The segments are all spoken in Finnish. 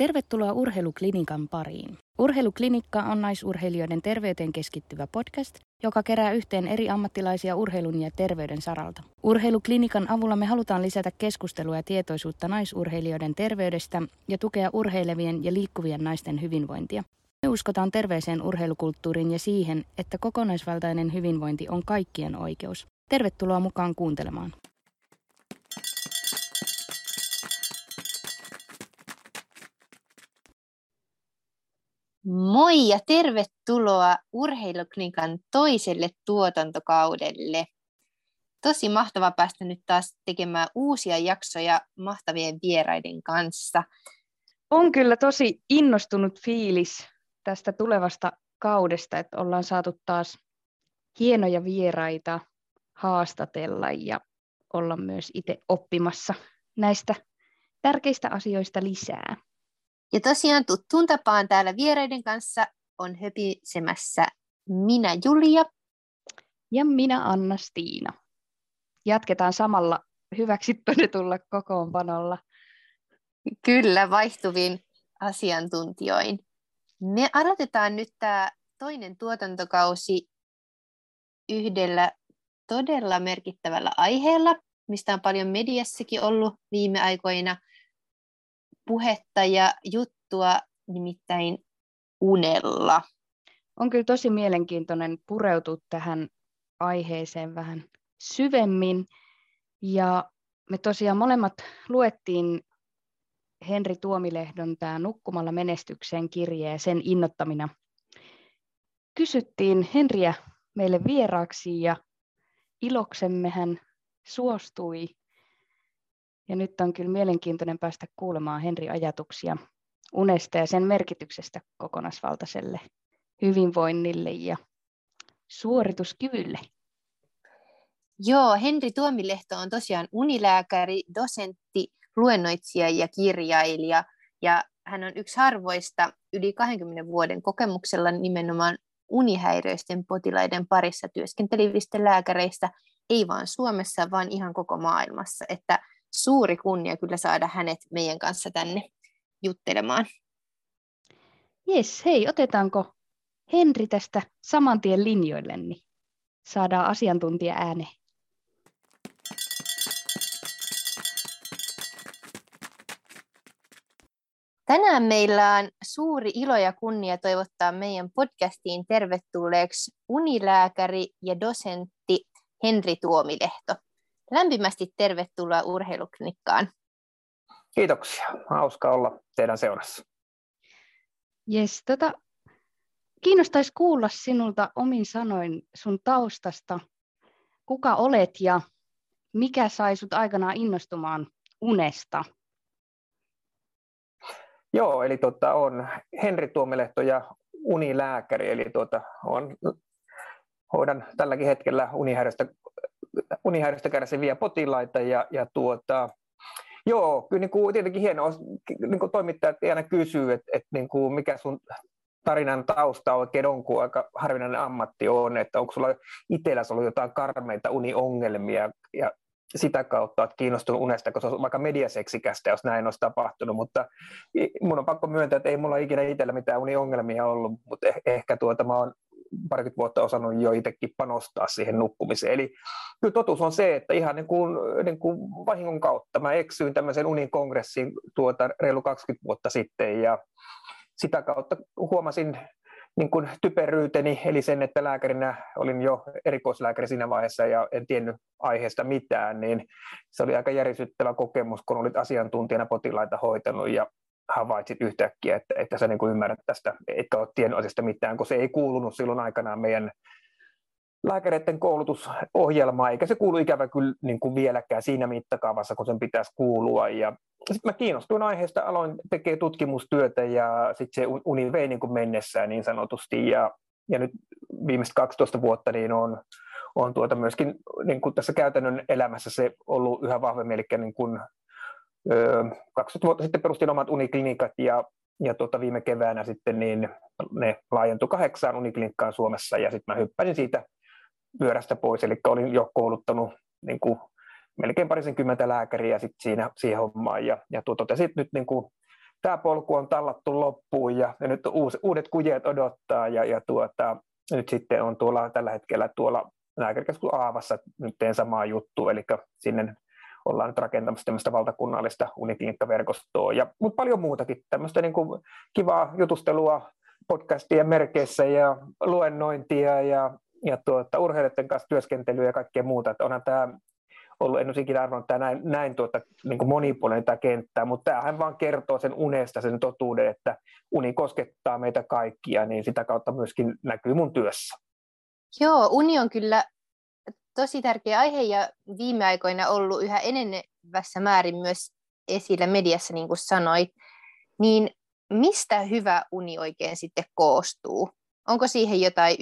Tervetuloa Urheiluklinikan pariin. Urheiluklinikka on naisurheilijoiden terveyteen keskittyvä podcast, joka kerää yhteen eri ammattilaisia urheilun ja terveyden saralta. Urheiluklinikan avulla me halutaan lisätä keskustelua ja tietoisuutta naisurheilijoiden terveydestä ja tukea urheilevien ja liikkuvien naisten hyvinvointia. Me uskotaan terveeseen urheilukulttuuriin ja siihen, että kokonaisvaltainen hyvinvointi on kaikkien oikeus. Tervetuloa mukaan kuuntelemaan. Moi ja tervetuloa Urheiluklinikan toiselle tuotantokaudelle. Tosi mahtava päästä nyt taas tekemään uusia jaksoja mahtavien vieraiden kanssa. On kyllä tosi innostunut fiilis tästä tulevasta kaudesta, että ollaan saatu taas hienoja vieraita haastatella ja olla myös itse oppimassa näistä tärkeistä asioista lisää. Ja tosiaan tuttuun tapaan täällä vieraiden kanssa on höpisemässä minä Julia. Ja minä Anna-Stiina. Jatketaan samalla hyväksi todetulla kokoonpanolla. Kyllä, vaihtuvin asiantuntijoin. Me aloitetaan nyt tämä toinen tuotantokausi yhdellä todella merkittävällä aiheella, mistä on paljon mediassakin ollut viime aikoina – puhetta ja juttua, nimittäin unella. On kyllä tosi mielenkiintoinen pureutua tähän aiheeseen vähän syvemmin. Ja me tosiaan molemmat luettiin Henri Tuomilehdon tämä Nukkumalla menestykseen kirje ja sen innottamina. Kysyttiin Henriä meille vieraaksi ja iloksemme hän suostui ja nyt on kyllä mielenkiintoinen päästä kuulemaan Henri ajatuksia unesta ja sen merkityksestä kokonaisvaltaiselle hyvinvoinnille ja suorituskyvylle. Joo, Henri Tuomilehto on tosiaan unilääkäri, dosentti, luennoitsija ja kirjailija. Ja hän on yksi harvoista yli 20 vuoden kokemuksella nimenomaan unihäiriöisten potilaiden parissa työskentelevistä lääkäreistä, ei vain Suomessa, vaan ihan koko maailmassa. Että suuri kunnia kyllä saada hänet meidän kanssa tänne juttelemaan. Jes, hei, otetaanko Henri tästä saman tien linjoille, niin saadaan asiantuntija ääne. Tänään meillä on suuri ilo ja kunnia toivottaa meidän podcastiin tervetulleeksi unilääkäri ja dosentti Henri Tuomilehto. Lämpimästi tervetuloa urheiluklinikkaan. Kiitoksia. Hauska olla teidän seurassa. Yes, tota, kiinnostaisi kuulla sinulta omin sanoin sun taustasta. Kuka olet ja mikä sai sut aikanaan innostumaan unesta? Joo, eli tota, on Henri Tuomilehto ja unilääkäri, eli tuota, on, hoidan tälläkin hetkellä unihäiriöstä unihäiriöstä kärsiviä potilaita ja, ja tuota, Joo, kyllä niin kuin, tietenkin hienoa, niin kuin toimittajat aina kysyy, että, että niin kuin, mikä sun tarinan tausta oikein on, kun aika harvinainen ammatti on, että onko sulla itselläsi ollut jotain karmeita uniongelmia ja sitä kautta olet kiinnostunut unesta, koska se on vaikka mediaseksikästä, jos näin olisi tapahtunut, mutta mun on pakko myöntää, että ei mulla ikinä itsellä mitään uniongelmia ollut, mutta eh, ehkä tuota, mä oon parikymmentä vuotta osannut jo itsekin panostaa siihen nukkumiseen. Eli kyllä totuus on se, että ihan niin kuin, niin kuin vahingon kautta mä eksyin tämmöisen unin kongressiin tuota reilu 20 vuotta sitten ja sitä kautta huomasin niin kuin typeryyteni, eli sen, että lääkärinä olin jo erikoislääkäri siinä vaiheessa ja en tiennyt aiheesta mitään, niin se oli aika järisyttävä kokemus, kun olit asiantuntijana potilaita hoitanut ja havaitsit yhtäkkiä, että, että sä niin kuin ymmärrät tästä, etkä ole tiennyt asiasta mitään, kun se ei kuulunut silloin aikanaan meidän lääkäreiden koulutusohjelmaa, eikä se kuulu ikävä kyllä niin kuin vieläkään siinä mittakaavassa, kun sen pitäisi kuulua. Ja sitten mä kiinnostuin aiheesta, aloin tekemään tutkimustyötä ja sitten se uni vei niin kuin mennessään niin sanotusti. Ja, ja nyt viimeiset 12 vuotta niin on, on tuota myöskin niin kuin tässä käytännön elämässä se ollut yhä vahvemmin, eli niin kuin 20 vuotta sitten perustin omat uniklinikat ja, ja tuota viime keväänä sitten niin ne laajentui kahdeksaan uniklinikkaan Suomessa ja sitten mä hyppäsin siitä pyörästä pois, eli olin jo kouluttanut niin kuin melkein parisenkymmentä lääkäriä sit siinä, siihen hommaan ja, ja tuota, totesin, nyt niin kuin tämä polku on tallattu loppuun ja, ja nyt uudet kujet odottaa ja, ja tuota, nyt sitten on tuolla tällä hetkellä tuolla lääkärikeskus Aavassa nyt teen samaa juttua, eli sinne ollaan nyt rakentamassa tämmöistä valtakunnallista uniklinikkaverkostoa, ja, mutta paljon muutakin, tämmöistä niin kuin kivaa jutustelua podcastien merkeissä ja luennointia ja, ja tuota, urheilijoiden kanssa työskentelyä ja kaikkea muuta, että onhan tämä ollut, en olisi ikinä arvannut, että näin, näin tuota, niin kuin monipuolinen tämä kenttä, mutta tämähän vaan kertoo sen unesta, sen totuuden, että uni koskettaa meitä kaikkia, niin sitä kautta myöskin näkyy mun työssä. Joo, uni on kyllä tosi tärkeä aihe ja viime aikoina ollut yhä enenevässä määrin myös esillä mediassa, niin kuin sanoit. Niin mistä hyvä uni oikein sitten koostuu? Onko siihen jotain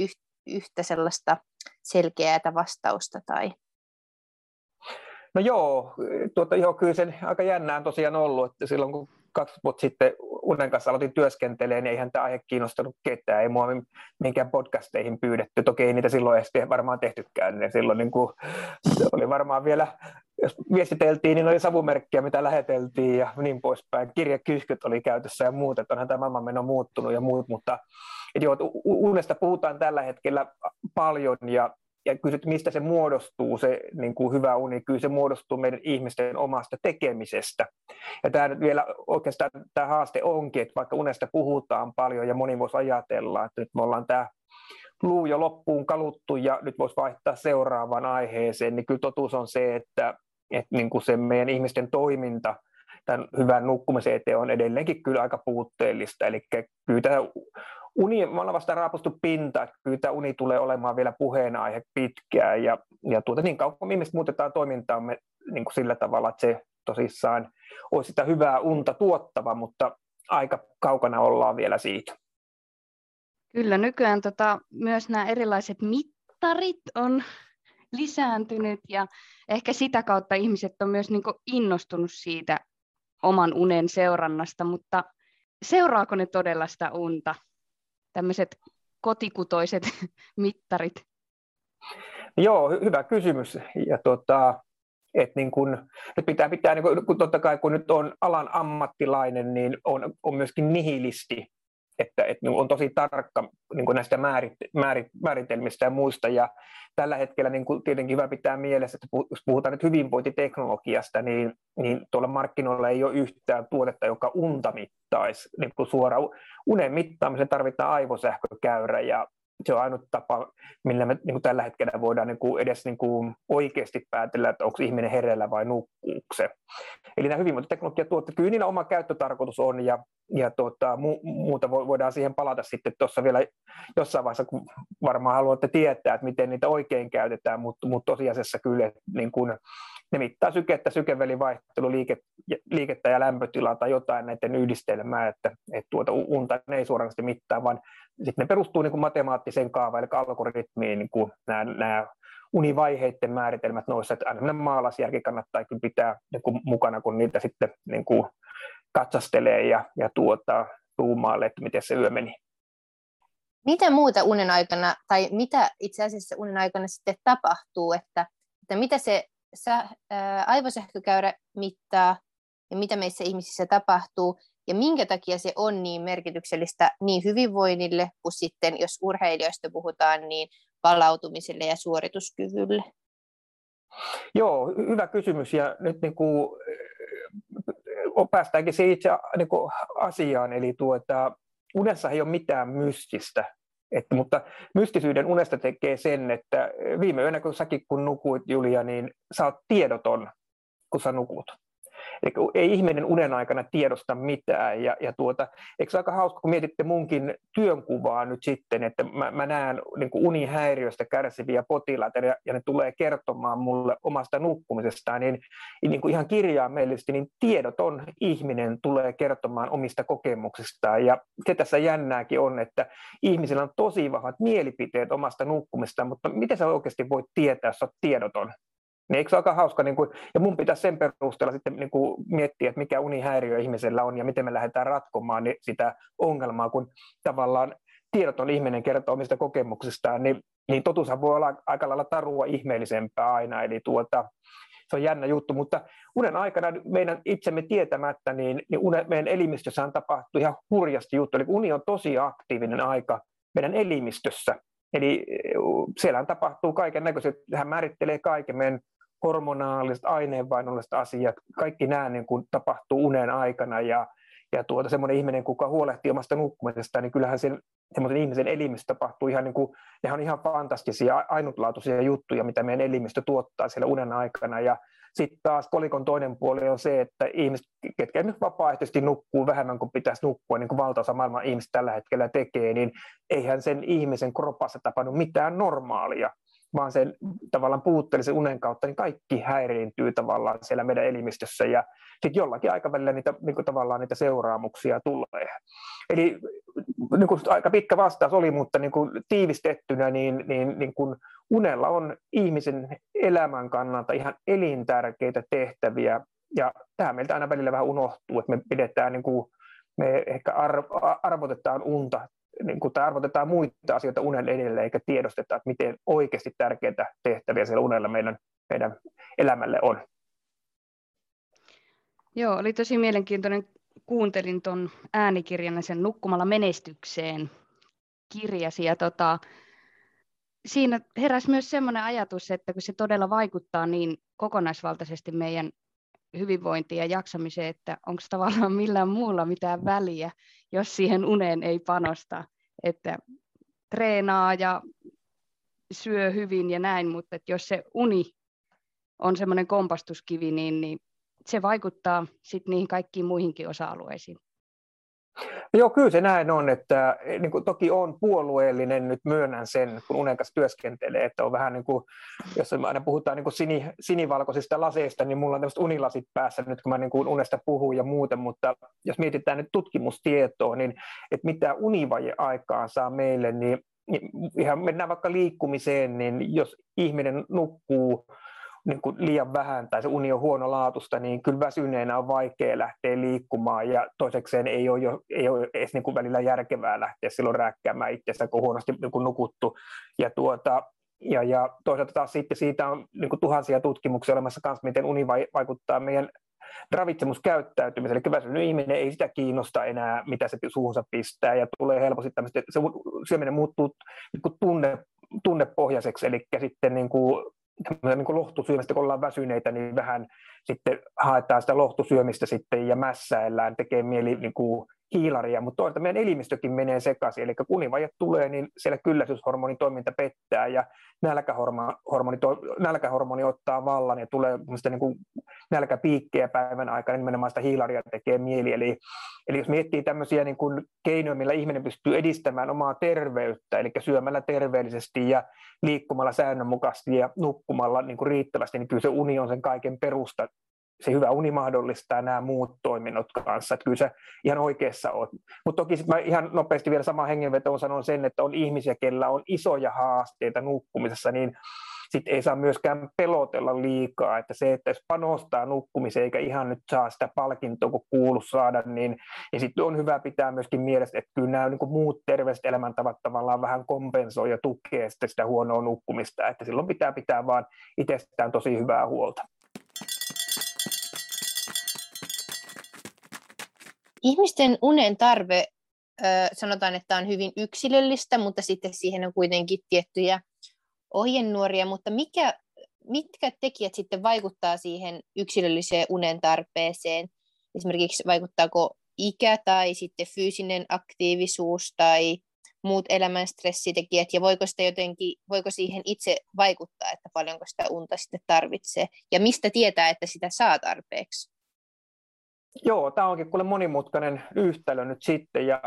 yhtä sellaista selkeää vastausta? Tai? No joo, tuota, joo, kyllä sen aika jännään tosiaan ollut, että silloin kun kaksi vuotta sitten Unen kanssa aloitin työskentelemään, niin eihän tämä aihe kiinnostanut ketään, ei mua minkään podcasteihin pyydetty, toki ei niitä silloin edes varmaan tehtykään, niin silloin niin kuin, oli varmaan vielä, jos viestiteltiin, niin oli savumerkkiä, mitä läheteltiin ja niin poispäin, kirjakyskyt oli käytössä ja muut, että onhan tämä maailmanmeno muuttunut ja muut, mutta joo, unesta puhutaan tällä hetkellä paljon ja ja kysyt, mistä se muodostuu, se niin kuin hyvä uni, kyllä se muodostuu meidän ihmisten omasta tekemisestä. Ja tämä nyt vielä oikeastaan tämä haaste onkin, että vaikka unesta puhutaan paljon ja moni voisi ajatella, että nyt me ollaan tämä luu jo loppuun kaluttu ja nyt voisi vaihtaa seuraavaan aiheeseen, niin kyllä totuus on se, että, että niin kuin se meidän ihmisten toiminta tämän hyvän nukkumisen eteen on edelleenkin kyllä aika puutteellista. Eli kyllä tämä uni, me ollaan vasta raapustu pinta, että kyllä tämä uni tulee olemaan vielä puheenaihe pitkään, ja, ja tuota, niin kauan kun ihmiset muutetaan toimintaamme niin kuin sillä tavalla, että se tosissaan olisi sitä hyvää unta tuottava, mutta aika kaukana ollaan vielä siitä. Kyllä, nykyään tota, myös nämä erilaiset mittarit on lisääntynyt ja ehkä sitä kautta ihmiset on myös niin innostunut siitä oman unen seurannasta, mutta seuraako ne todella sitä unta? Tämmöiset kotikutoiset mittarit? Joo, hyvä kysymys. Ja tota, et niin kun, nyt pitää pitää, niin kun, kun totta kai kun nyt on alan ammattilainen, niin on, on myöskin nihilisti että, että niin on tosi tarkka niin näistä määrit, määrit, määritelmistä ja muista. Ja tällä hetkellä niin tietenkin hyvä pitää mielessä, että jos puhutaan nyt hyvinvointiteknologiasta, niin, niin tuolla markkinoilla ei ole yhtään tuotetta, joka unta mittaisi. Niin kuin suora unen mittaamiseen tarvitaan aivosähkökäyrä ja se on ainut tapa, millä me niin kuin tällä hetkellä voidaan niin kuin edes niin kuin oikeasti päätellä, että onko ihminen hereillä vai nukkuuko se. Eli nämä hyvinvointiteknologiatuotteet, kyllä niillä oma käyttötarkoitus on, ja, ja tuota, mu, muuta voidaan siihen palata sitten tuossa vielä jossain vaiheessa, kun varmaan haluatte tietää, että miten niitä oikein käytetään, mutta, mutta tosiasiassa kyllä niin kuin, ne mittaa sykettä, sykevälivaihtelu, liike, liikettä ja lämpötilaa tai jotain näiden yhdistelmää, että, että tuota unta ne ei suoranaisesti mittaa, vaan sitten ne perustuu niin kuin matemaattiseen kaavaan, eli algoritmiin, niin kuin nämä, nämä univaiheiden määritelmät noissa, että aina maalaisjärki kannattaa kyllä pitää niin kuin mukana, kun niitä sitten niin kuin katsastelee ja, ja tuota, tuumaalle, että miten se yö meni. Mitä muuta unen aikana, tai mitä itse asiassa unen aikana sitten tapahtuu, että, että mitä se sä, ää, aivosähkökäyrä mittaa ja mitä meissä ihmisissä tapahtuu, ja minkä takia se on niin merkityksellistä niin hyvinvoinnille kuin sitten, jos urheilijoista puhutaan, niin palautumiselle ja suorituskyvylle? Joo, hyvä kysymys. Ja nyt niin kuin, päästäänkin se itse niin kuin asiaan, eli tuota, unessa ei ole mitään mystistä, että, mutta mystisyyden unesta tekee sen, että viime yönä kun säkin kun nukuit Julia, niin sä oot tiedoton, kun sä nukut. Eli ei ihminen unen aikana tiedosta mitään. Ja, ja tuota, eikö se aika hauska, kun mietitte munkin työnkuvaa nyt sitten, että mä, mä näen niin unihäiriöstä kärsiviä potilaita ja, ja ne tulee kertomaan mulle omasta nukkumisestaan, niin, niin kuin ihan kirjaimellisesti, niin tiedoton ihminen tulee kertomaan omista kokemuksistaan. Ja se tässä jännääkin on, että ihmisillä on tosi vahvat mielipiteet omasta nukkumistaan, mutta miten sä oikeasti voit tietää, jos olet tiedoton? Niin eikö se aika hauska, niin kuin, ja mun pitäisi sen perusteella sitten niin kuin miettiä, että mikä unihäiriö ihmisellä on ja miten me lähdetään ratkomaan niin sitä ongelmaa, kun tavallaan tiedoton ihminen kertoo omista kokemuksistaan, niin, niin totuushan voi olla aika lailla tarua ihmeellisempää aina, eli tuota, se on jännä juttu, mutta unen aikana meidän itsemme tietämättä, niin, niin unen, meidän elimistössähän tapahtuu ihan hurjasti juttu, eli uni on tosi aktiivinen aika meidän elimistössä, eli siellä tapahtuu kaiken näköiset, hän määrittelee kaiken meidän hormonaaliset, aineenvainolliset asiat, kaikki nämä niin kuin tapahtuu unen aikana ja, ja tuota, semmoinen ihminen, kuka huolehtii omasta nukkumisesta, niin kyllähän sen semmoisen ihmisen elimistö tapahtuu ihan niin kuin, ne on ihan fantastisia, ainutlaatuisia juttuja, mitä meidän elimistö tuottaa siellä unen aikana. Ja sitten taas kolikon toinen puoli on se, että ihmiset, ketkä nyt vapaaehtoisesti nukkuu vähemmän kuin pitäisi nukkua, niin kuin valtaosa maailman ihmiset tällä hetkellä tekee, niin eihän sen ihmisen kropassa tapahdu mitään normaalia vaan sen tavallaan puutteellisen unen kautta, niin kaikki häiriintyy tavallaan siellä meidän elimistössä ja sitten jollakin aikavälillä niitä, niin kuin tavallaan niitä seuraamuksia tulee. Eli niin kuin aika pitkä vastaus oli, mutta niin kuin tiivistettynä, niin, niin, niin kuin unella on ihmisen elämän kannalta ihan elintärkeitä tehtäviä ja tämä meiltä aina välillä vähän unohtuu, että me pidetään niin kuin me ehkä arvotetaan unta niin kuin, arvotetaan muita asioita unen edelle, eikä tiedosteta, että miten oikeasti tärkeitä tehtäviä siellä unella meidän, meidän elämälle on. Joo, oli tosi mielenkiintoinen. Kuuntelin tuon äänikirjan sen Nukkumalla menestykseen kirjasi. Ja tota, siinä heräsi myös sellainen ajatus, että kun se todella vaikuttaa niin kokonaisvaltaisesti meidän hyvinvointiin ja jaksamiseen, että onko tavallaan millään muulla mitään väliä, jos siihen uneen ei panosta, että treenaa ja syö hyvin ja näin, mutta että jos se uni on semmoinen kompastuskivi, niin, niin se vaikuttaa sitten niihin kaikkiin muihinkin osa-alueisiin. Joo, kyllä se näin on, että eh, niin kuin, toki on puolueellinen, nyt myönnän sen, kun unen kanssa työskentelee, että on vähän niin kuin, jos aina puhutaan niin kuin sini, sinivalkoisista laseista, niin mulla on tämmöiset unilasit päässä nyt, kun mä niin kuin unesta puhun ja muuten, mutta jos mietitään nyt tutkimustietoa, niin että mitä univaje aikaan saa meille, niin, niin ihan mennään vaikka liikkumiseen, niin jos ihminen nukkuu niin kuin liian vähän tai se uni on huono laatusta, niin kyllä väsyneenä on vaikea lähteä liikkumaan ja toisekseen ei ole, jo, ei ole edes niin kuin välillä järkevää lähteä silloin rääkkäämään itsestä, kun huonosti niin kuin nukuttu. Ja, tuota, ja, ja toisaalta taas sitten siitä on niin kuin tuhansia tutkimuksia olemassa kanssa, miten uni vaikuttaa meidän ravitsemuskäyttäytymiseen, eli väsynyt ihminen ei sitä kiinnosta enää, mitä se suuhunsa pistää, ja tulee helposti tämmöistä, se syöminen muuttuu niin kuin tunne, tunnepohjaiseksi, eli sitten niin kuin niin kuin lohtusyömistä, kun ollaan väsyneitä, niin vähän sitten haetaan sitä lohtusyömistä sitten ja mässäillään, tekee mieli niin kuin hiilaria, mutta toisaalta meidän elimistökin menee sekaisin, eli kun univaje tulee, niin siellä kylläisyyshormonin toiminta pettää ja nälkähormoni, nälkähormoni ottaa vallan ja tulee niin kuin nälkäpiikkejä päivän aikana, niin nimenomaan sitä hiilaria tekee mieli. Eli, eli jos miettii tämmöisiä niin kuin keinoja, millä ihminen pystyy edistämään omaa terveyttä, eli syömällä terveellisesti ja liikkumalla säännönmukaisesti ja nukkumalla niin kuin riittävästi, niin kyllä se uni on sen kaiken perusta se hyvä uni mahdollistaa nämä muut toiminnot kanssa, että kyllä se ihan oikeassa on. Mutta toki sitten mä ihan nopeasti vielä sama hengenvetoon sanon sen, että on ihmisiä, kellä on isoja haasteita nukkumisessa, niin sitten ei saa myöskään pelotella liikaa, että se, että jos panostaa nukkumiseen eikä ihan nyt saa sitä palkintoa, kun kuulu saada, niin, niin sitten on hyvä pitää myöskin mielessä, että kyllä nämä niin muut terveelliset elämäntavat tavallaan vähän kompensoi ja tukee sitä huonoa nukkumista, että silloin pitää pitää vaan itsestään tosi hyvää huolta. Ihmisten unen tarve, sanotaan, että on hyvin yksilöllistä, mutta sitten siihen on kuitenkin tiettyjä ohjenuoria, mutta mikä, mitkä tekijät sitten vaikuttaa siihen yksilölliseen unen tarpeeseen? Esimerkiksi vaikuttaako ikä tai sitten fyysinen aktiivisuus tai muut elämän stressitekijät, ja voiko, sitä jotenkin, voiko siihen itse vaikuttaa, että paljonko sitä unta sitten tarvitsee, ja mistä tietää, että sitä saa tarpeeksi? Joo, tämä onkin kuule monimutkainen yhtälö nyt sitten, ja,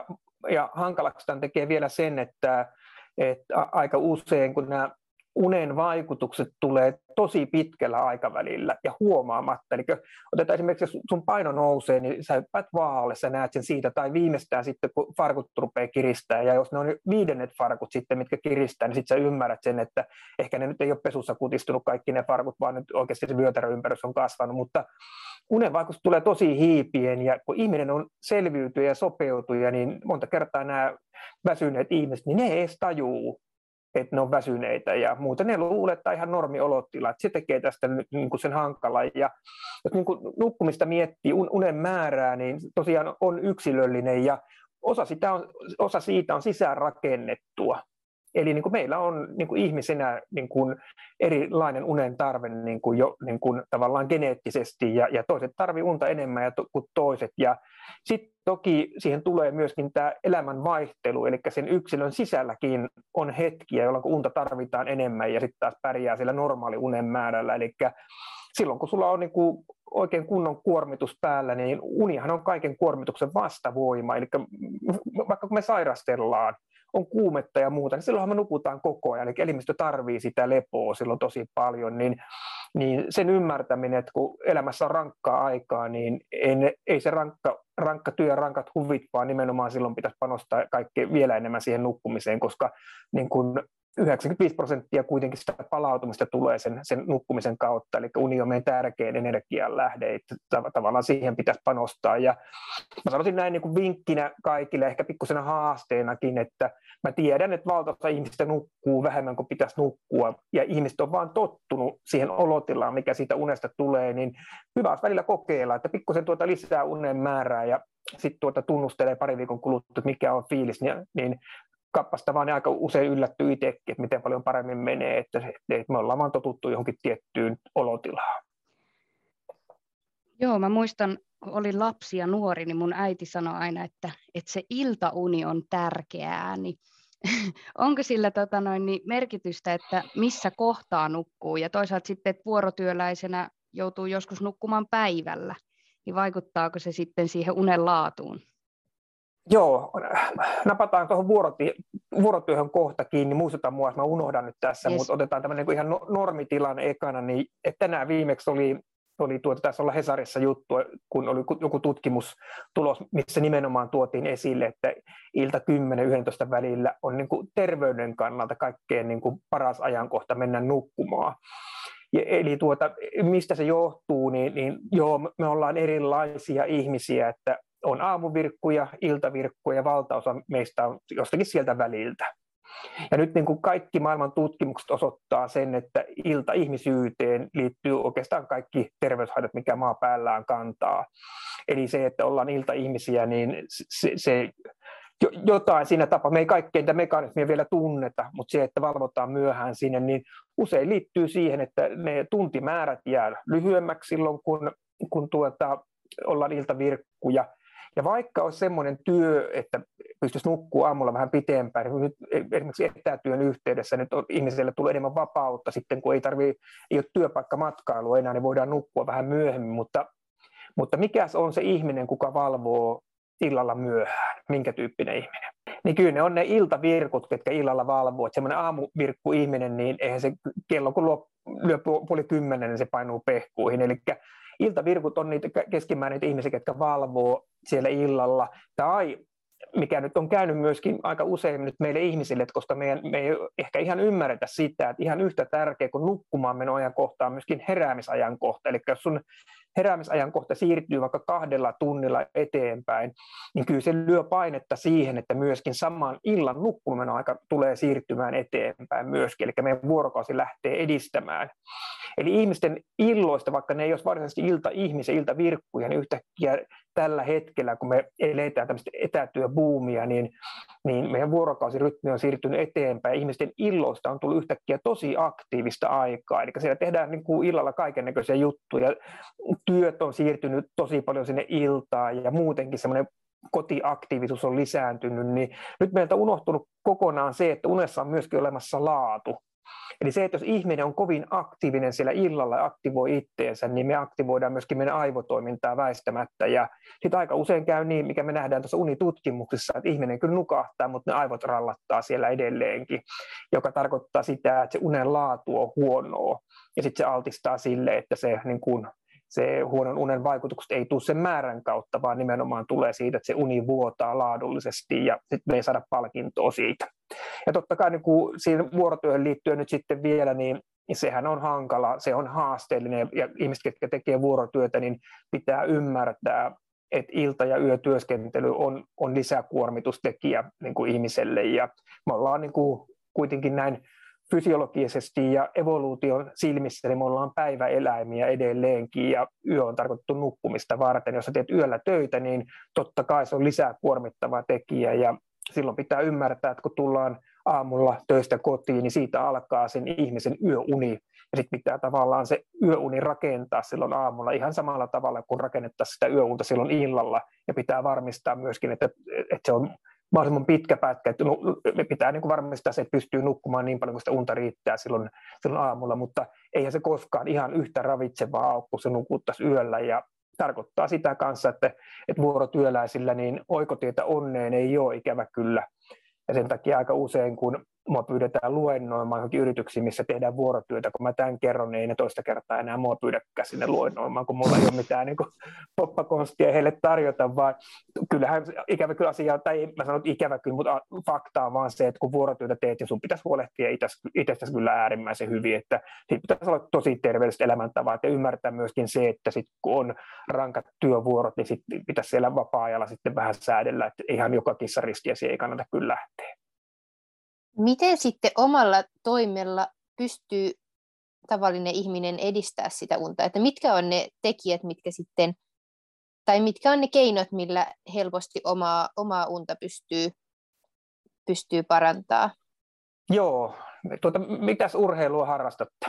ja hankalaksi tämän tekee vielä sen, että, että aika usein kun nämä unen vaikutukset tulee tosi pitkällä aikavälillä ja huomaamatta. Eli otetaan esimerkiksi, jos sun paino nousee, niin sä hyppäät vaalle, sä näet sen siitä, tai viimeistään sitten, kun farkut rupeaa kiristää, ja jos ne on viidennet farkut sitten, mitkä kiristää, niin sitten sä ymmärrät sen, että ehkä ne nyt ei ole pesussa kutistunut kaikki ne farkut, vaan nyt oikeasti se vyötäröympärys on kasvanut, mutta unen vaikutus tulee tosi hiipien, ja kun ihminen on selviytyjä ja sopeutuja, niin monta kertaa nämä väsyneet ihmiset, niin ne ei edes tajuu, että ne on väsyneitä ja muuta. Ne luulee, että ihan normiolotila, että se tekee tästä niin kuin sen hankala. Ja jos niin kuin nukkumista miettii, unen määrää, niin tosiaan on yksilöllinen ja osa, sitä on, osa siitä on sisäänrakennettua. Eli niin kuin meillä on niin kuin ihmisenä niin kuin erilainen unen tarve niin kuin jo niin kuin tavallaan geneettisesti, ja, ja toiset tarvitsevat unta enemmän ja to, kuin toiset. Ja sitten toki siihen tulee myöskin tämä elämän vaihtelu, eli sen yksilön sisälläkin on hetkiä, jolloin unta tarvitaan enemmän ja sitten taas pärjää sillä normaali unen määrällä. Eli silloin kun sulla on niin kuin oikein kunnon kuormitus päällä, niin unihan on kaiken kuormituksen vastavoima. Eli vaikka kun me sairastellaan, on kuumetta ja muuta, niin silloinhan me nukutaan koko ajan, eli elimistö tarvii sitä lepoa silloin tosi paljon, niin, niin sen ymmärtäminen, että kun elämässä on rankkaa aikaa, niin ei, ne, ei se rankka, rankka työ, rankat huvit, vaan nimenomaan silloin pitäisi panostaa kaikki vielä enemmän siihen nukkumiseen, koska niin kun 95 prosenttia kuitenkin sitä palautumista tulee sen, sen nukkumisen kautta, eli uni on meidän tärkein energian lähde, että tavallaan siihen pitäisi panostaa. Ja mä sanoisin näin niin kuin vinkkinä kaikille, ehkä pikkusena haasteenakin, että mä tiedän, että valtaosa ihmistä nukkuu vähemmän kuin pitäisi nukkua, ja ihmiset on vaan tottunut siihen olotilaan, mikä siitä unesta tulee, niin hyvä olisi välillä kokeilla, että pikkusen tuota lisää unen määrää ja sitten tuota tunnustelee pari viikon kuluttua, mikä on fiilis, niin, niin kappasta vaan aika usein yllättyy itsekin, että miten paljon paremmin menee, että, että me ollaan vaan totuttu johonkin tiettyyn olotilaan. Joo, mä muistan, olin lapsi ja nuori, niin mun äiti sanoi aina, että, että se iltauni on tärkeää, niin onko sillä tota noin, niin merkitystä, että missä kohtaa nukkuu, ja toisaalta sitten, että vuorotyöläisenä joutuu joskus nukkumaan päivällä, niin vaikuttaako se sitten siihen unen laatuun? Joo, napataan tuohon vuorotyöhön kohta kiinni. Muistutan mua, mä unohdan nyt tässä, yes. mutta otetaan tämmöinen niin ihan no, normitilanne ekana. Niin, että tänään viimeksi oli, oli tuota, tässä olla Hesarissa juttu, kun oli joku tutkimustulos, missä nimenomaan tuotiin esille, että ilta 10-11 välillä on niin kuin terveyden kannalta kaikkein niin kuin paras ajankohta mennä nukkumaan. Ja, eli tuota, mistä se johtuu, niin, niin joo, me ollaan erilaisia ihmisiä, että on aamuvirkkuja, iltavirkkuja ja valtaosa meistä on jostakin sieltä väliltä. Ja nyt niin kuin kaikki maailman tutkimukset osoittaa sen, että ilta-ihmisyyteen liittyy oikeastaan kaikki terveyshaitat, mikä maa päällään kantaa. Eli se, että ollaan ilta-ihmisiä, niin se, se jotain siinä tapaa. Me ei kaikkein mekanismia vielä tunneta, mutta se, että valvotaan myöhään sinne, niin usein liittyy siihen, että ne tuntimäärät jää lyhyemmäksi silloin, kun, kun tuota, ollaan iltavirkkuja. Ja vaikka olisi semmoinen työ, että pystyisi nukkua aamulla vähän pitempään, niin nyt esimerkiksi etätyön yhteydessä nyt on, ihmiselle tulee enemmän vapautta sitten, kun ei, tarvii, ei ole työpaikkamatkailu enää, niin voidaan nukkua vähän myöhemmin, mutta, mutta mikä on se ihminen, kuka valvoo illalla myöhään, minkä tyyppinen ihminen? Niin kyllä ne on ne iltavirkut, ketkä illalla valvoo. Että semmoinen aamuvirkku ihminen, niin eihän se kello kun luo, lyö puoli kymmenen, niin se painuu pehkuihin. Eli iltavirkut on niitä keskimäärin ihmisiä, jotka valvoo siellä illalla. Tai mikä nyt on käynyt myöskin aika usein nyt meille ihmisille, että koska meidän, me ei ehkä ihan ymmärretä sitä, että ihan yhtä tärkeä kuin nukkumaan menoajankohta on myöskin heräämisajankohta. Eli jos sun heräämisajankohta siirtyy vaikka kahdella tunnilla eteenpäin, niin kyllä se lyö painetta siihen, että myöskin saman illan nukkuminen aika tulee siirtymään eteenpäin myöskin, eli meidän vuorokausi lähtee edistämään. Eli ihmisten illoista, vaikka ne ei ole varsinaisesti ilta-ihmisiä, iltavirkkuja, niin yhtäkkiä tällä hetkellä, kun me eletään tämmöistä etätyöbuumia, niin, niin meidän vuorokausirytmi on siirtynyt eteenpäin. Ihmisten illoista on tullut yhtäkkiä tosi aktiivista aikaa. Eli siellä tehdään niin kuin illalla kaiken näköisiä juttuja. Työt on siirtynyt tosi paljon sinne iltaan ja muutenkin semmoinen kotiaktiivisuus on lisääntynyt, niin nyt meiltä on unohtunut kokonaan se, että unessa on myöskin olemassa laatu. Eli se, että jos ihminen on kovin aktiivinen siellä illalla ja aktivoi itteensä, niin me aktivoidaan myöskin meidän aivotoimintaa väistämättä. Ja sitten aika usein käy niin, mikä me nähdään tuossa unitutkimuksessa, että ihminen kyllä nukahtaa, mutta ne aivot rallattaa siellä edelleenkin, joka tarkoittaa sitä, että se unen laatu on huonoa. Ja sitten se altistaa sille, että se niin kuin se huonon unen vaikutukset ei tule sen määrän kautta, vaan nimenomaan tulee siitä, että se uni vuotaa laadullisesti ja sitten me ei saada palkintoa siitä. Ja totta kai niin kuin siihen vuorotyöhön liittyen nyt sitten vielä, niin sehän on hankala, se on haasteellinen ja ihmiset, jotka tekee vuorotyötä, niin pitää ymmärtää, että ilta- ja yötyöskentely on, on lisäkuormitustekijä niin kuin ihmiselle ja me ollaan niin kuin kuitenkin näin fysiologisesti ja evoluution silmissä, niin me ollaan päiväeläimiä edelleenkin ja yö on tarkoitettu nukkumista varten. Jos sä teet yöllä töitä, niin totta kai se on lisää kuormittava tekijä ja silloin pitää ymmärtää, että kun tullaan aamulla töistä kotiin, niin siitä alkaa sen ihmisen yöuni. Ja sitten pitää tavallaan se yöuni rakentaa silloin aamulla ihan samalla tavalla kuin rakennettaisiin sitä yöunta silloin illalla. Ja pitää varmistaa myöskin, että, että se on mahdollisimman pitkä pätkä, että me pitää niin kuin varmistaa se, että pystyy nukkumaan niin paljon kuin sitä unta riittää silloin, silloin aamulla, mutta eihän se koskaan ihan yhtä ravitsevaa ole, kun se nukuttaisi yöllä ja tarkoittaa sitä kanssa, että, että vuorotyöläisillä niin oikotietä onneen ei ole ikävä kyllä. Ja sen takia aika usein, kun mua pyydetään luennoimaan johonkin yrityksiin, missä tehdään vuorotyötä, kun mä tämän kerron, niin ei ne toista kertaa enää mua pyydäkään sinne luennoimaan, kun mulla ei ole mitään niin poppakonstia heille tarjota, vaan kyllähän ikävä kyllä asia, tai mä sanon ikävä kyllä, mutta fakta on vaan se, että kun vuorotyötä teet, niin sun pitäisi huolehtia itsestäsi kyllä äärimmäisen hyvin, että siitä pitäisi olla tosi terveelliset elämäntavat ja ymmärtää myöskin se, että sit kun on rankat työvuorot, niin sit pitäisi siellä vapaa-ajalla sitten vähän säädellä, että ihan joka kissa riskiä ei kannata kyllä lähteä. Miten sitten omalla toimella pystyy tavallinen ihminen edistää sitä unta? Että mitkä on ne tekijät, mitkä sitten, tai mitkä on ne keinot, millä helposti omaa, omaa unta pystyy, pystyy parantaa? Joo, tuota, mitäs urheilua harrastatte?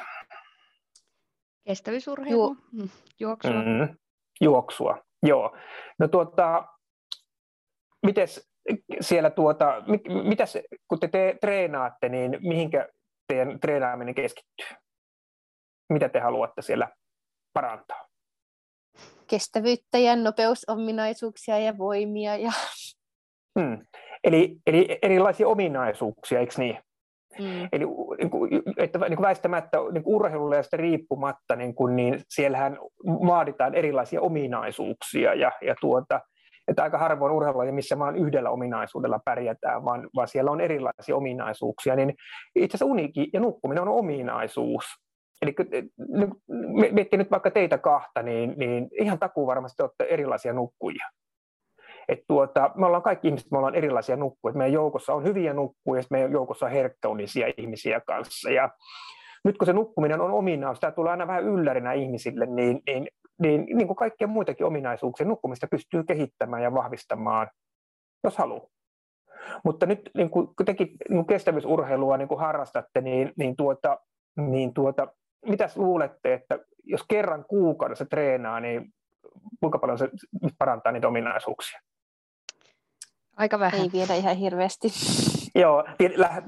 Kestävyysurheilu, Ju- mm, juoksua. Mm, juoksua, joo. No tuota, mites siellä tuota, mitäs, kun te, te treenaatte, niin mihinkä teidän treenaaminen keskittyy? Mitä te haluatte siellä parantaa? Kestävyyttä ja nopeusominaisuuksia ja voimia. Ja... Hmm. Eli, eli erilaisia ominaisuuksia, eikö niin? Mm. Eli niin kuin, että niin kuin väistämättä niin kuin ja riippumatta, niin, kuin, niin siellähän vaaditaan erilaisia ominaisuuksia ja, ja tuota, että aika harvoin urheilua, missä vaan yhdellä ominaisuudella pärjätään, vaan, vaan siellä on erilaisia ominaisuuksia, niin itse asiassa uniikki ja nukkuminen on ominaisuus. Eli miettii nyt vaikka teitä kahta, niin, niin ihan takuu varmasti olette erilaisia nukkujia. Et tuota, me ollaan kaikki ihmiset, me ollaan erilaisia nukkuja. Meidän joukossa on hyviä nukkuja ja meidän joukossa on herkkäunisia ihmisiä kanssa. Ja nyt kun se nukkuminen on ominaisuus, tämä tulee aina vähän yllärinä ihmisille, niin, niin niin, niin kuin kaikkia muitakin ominaisuuksia, nukkumista pystyy kehittämään ja vahvistamaan, jos haluaa. Mutta nyt niin kuin, kun tekin niin kuin kestävyysurheilua niin kuin harrastatte, niin, niin, tuota, niin tuota, mitäs luulette, että jos kerran kuukaudessa treenaa, niin kuinka paljon se parantaa niitä ominaisuuksia? Aika vähän. Ei vielä ihan hirveästi. Joo,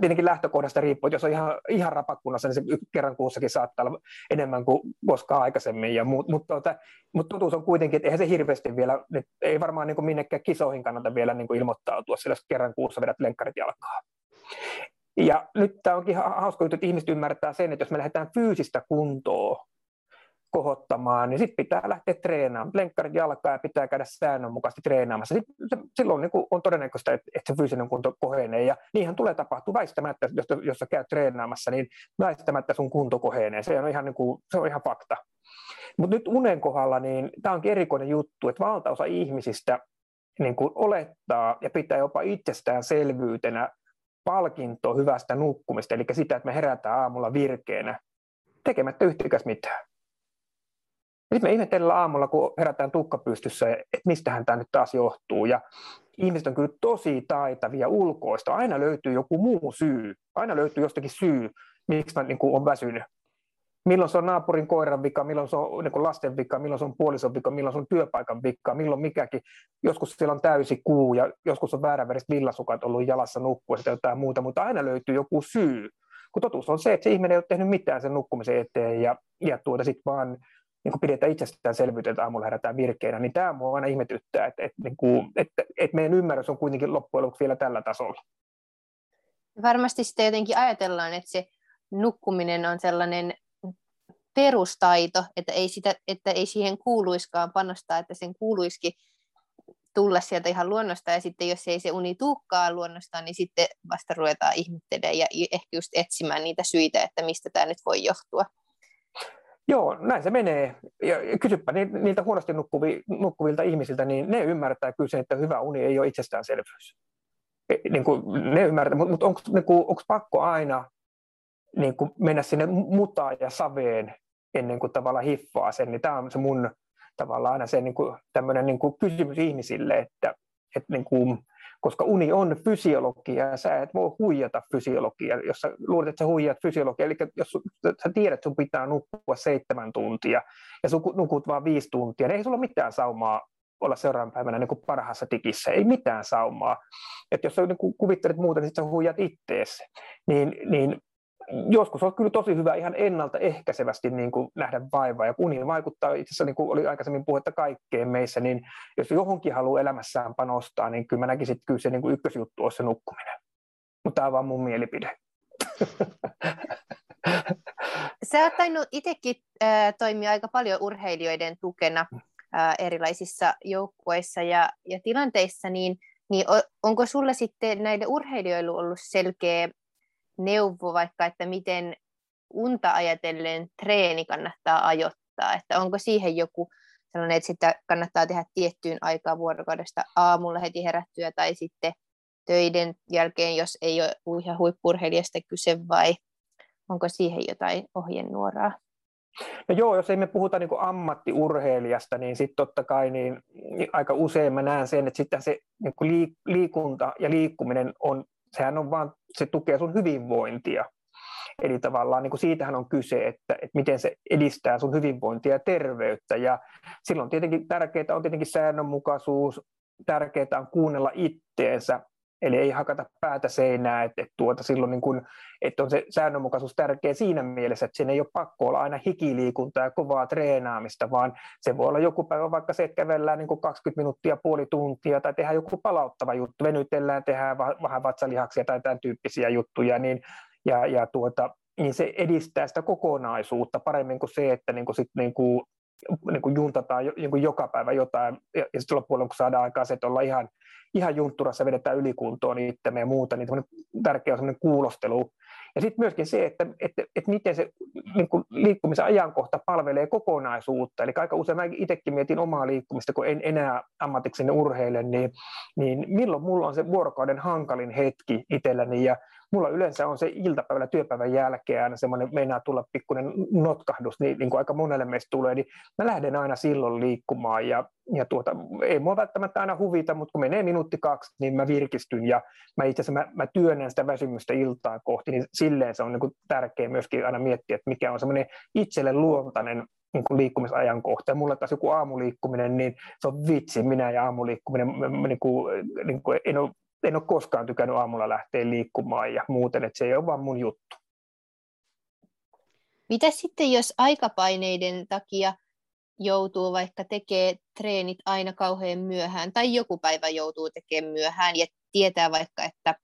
tietenkin lähtökohdasta riippuu, jos on ihan, ihan rapakunnossa, niin se kerran kuussakin saattaa olla enemmän kuin koskaan aikaisemmin. Ja mut, mutta, tuota, mutta totuus on kuitenkin, että eihän se hirveästi vielä, ei varmaan niin kuin minnekään kisoihin kannata vielä niin kuin ilmoittautua, sillä jos kerran kuussa vedät lenkkarit jalkaa. Ja nyt tämä onkin hauska juttu, että ihmiset ymmärtää sen, että jos me lähdetään fyysistä kuntoa kohottamaan, niin sitten pitää lähteä treenaamaan. Lenkkarit jalkaa ja pitää käydä säännönmukaisesti treenaamassa. Silloin niin on todennäköistä, että se fyysinen kunto kohenee. Ja niinhän tulee tapahtua väistämättä, jos, jos sä käyt treenaamassa, niin väistämättä sun kunto kohenee. Se on ihan, niin kuin, se on ihan fakta. Mutta nyt unen kohdalla, niin tämä onkin erikoinen juttu, että valtaosa ihmisistä niin kuin olettaa ja pitää jopa itsestäänselvyytenä palkintoa hyvästä nukkumista, eli sitä, että me herätään aamulla virkeänä tekemättä yhtikäs mitään. Sitten me ihmetellään aamulla, kun herätään tukkapystyssä, että mistähän tämä nyt taas johtuu. Ja ihmiset on kyllä tosi taitavia ulkoista. Aina löytyy joku muu syy. Aina löytyy jostakin syy, miksi mä niin kuin, on väsynyt. Milloin se on naapurin koiran vika, milloin se on niin kuin lasten vika, milloin se on puolison vika, milloin se on työpaikan vika, milloin mikäkin. Joskus siellä on täysi kuu ja joskus on vääränväriset villasukat ollut jalassa nukkua ja jotain muuta, mutta aina löytyy joku syy. Kun totuus on se, että se ihminen ei ole tehnyt mitään sen nukkumisen eteen ja, ja tuota sitten vaan niin kuin pidetään itsestäänselvyyttä, että aamulla herätään virkeinä, niin tämä mua aina ihmetyttää, että, että, niin kuin, että, että meidän ymmärrys on kuitenkin loppujen lopuksi vielä tällä tasolla. Varmasti sitten jotenkin ajatellaan, että se nukkuminen on sellainen perustaito, että ei, sitä, että ei siihen kuuluiskaan panostaa, että sen kuuluisikin tulla sieltä ihan luonnosta, ja sitten jos ei se uni tuukkaa luonnosta, niin sitten vasta ruvetaan ihmettelemään ja ehkä just etsimään niitä syitä, että mistä tämä nyt voi johtua. Joo, näin se menee. Ja kysypä niiltä huonosti nukkuvilta ihmisiltä, niin ne ymmärtää kyllä sen, että hyvä uni ei ole itsestäänselvyys. e, niin kuin ne ymmärtää, mutta, mutta onko, niin pakko aina niin kuin mennä sinne mutaan ja saveen ennen kuin tavallaan hiffaa sen, niin tämä on se mun tavallaan aina se niin kuin, niin kuin kysymys ihmisille, että, että niin kuin, koska uni on fysiologia ja sä et voi huijata fysiologiaa, jos sä luulet, että sä huijat fysiologiaa, eli jos sä tiedät, että sun pitää nukkua seitsemän tuntia ja sun nukut vaan viisi tuntia, niin ei sulla ole mitään saumaa olla seuraavan päivänä niin kuin parhaassa tikissä, ei mitään saumaa. Et jos sä niin kuvittelet muuta, niin sitten sä huijat ittees. Niin, niin joskus on kyllä tosi hyvä ihan ennaltaehkäisevästi niin kuin nähdä vaivaa, ja uni vaikuttaa itse asiassa, niin kuin oli aikaisemmin puhetta kaikkeen meissä, niin jos johonkin haluaa elämässään panostaa, niin kyllä mä näkisin, että kyllä se niin kuin ykkösjuttu olisi se nukkuminen. Mutta tämä on vaan mun mielipide. Sä oot tainnut itsekin äh, toimia aika paljon urheilijoiden tukena äh, erilaisissa joukkueissa ja, ja tilanteissa, niin, niin onko sulla sitten näille urheilijoille ollut selkeä neuvo vaikka, että miten unta ajatellen treeni kannattaa ajoittaa, että onko siihen joku sellainen, että sitä kannattaa tehdä tiettyyn aikaan vuorokaudesta aamulla heti herättyä tai sitten töiden jälkeen, jos ei ole ihan huippurheilijasta kyse vai onko siihen jotain ohjenuoraa? No joo, jos ei me puhuta niin ammattiurheilijasta, niin sitten totta kai niin, aika usein mä näen sen, että sitten se niin liikunta ja liikkuminen on sehän on vaan, se tukee sun hyvinvointia. Eli tavallaan niin kuin siitähän on kyse, että, että miten se edistää sun hyvinvointia ja terveyttä. Ja silloin tietenkin tärkeää on tietenkin säännönmukaisuus, tärkeää on kuunnella itteensä, Eli ei hakata päätä seinää, että, että, tuota, silloin niin kun, että on se säännönmukaisuus tärkeä siinä mielessä, että sen ei ole pakko olla aina hikiliikuntaa ja kovaa treenaamista, vaan se voi olla joku päivä vaikka se, että kävellään niin 20 minuuttia, puoli tuntia tai tehdään joku palauttava juttu, venytellään, tehdään vähän vatsalihaksia tai tämän tyyppisiä juttuja, niin, ja, ja tuota, niin se edistää sitä kokonaisuutta paremmin kuin se, että niin kuin sit niin kuin, niin kuin juntataan niin kuin joka päivä jotain, ja, ja sitten loppujen kun saadaan aikaa se, että ollaan ihan ihan juntturassa vedetään ylikuntoon itsemme ja muuta, niin tärkeä on semmoinen kuulostelu. Ja sitten myöskin se, että, että, että miten se niin kuin liikkumisen ajankohta palvelee kokonaisuutta. Eli aika usein mä itsekin mietin omaa liikkumista, kun en enää ammatikseni urheile, niin, niin milloin mulla on se vuorokauden hankalin hetki itselläni. Ja mulla yleensä on se iltapäivällä työpäivän jälkeen aina semmoinen, meinaa tulla pikkuinen notkahdus, niin, niin kuin aika monelle meistä tulee, niin mä lähden aina silloin liikkumaan ja, ja tuota, ei mua välttämättä aina huvita, mutta kun menee minuutti kaksi, niin mä virkistyn ja mä itse asiassa mä, mä työnnän sitä väsymystä iltaa kohti, niin silleen se on niin kuin tärkeää myöskin aina miettiä, että mikä on semmoinen itselle luontainen niin kuin liikkumisajankohta. Ja mulle taas joku aamuliikkuminen, niin se on vitsi, minä ja aamuliikkuminen, niin kuin, niin kuin, en ole en ole koskaan tykännyt aamulla lähteä liikkumaan ja muuten, että se ei ole vaan mun juttu. Mitä sitten, jos aikapaineiden takia joutuu vaikka tekee treenit aina kauhean myöhään, tai joku päivä joutuu tekemään myöhään ja tietää vaikka, että,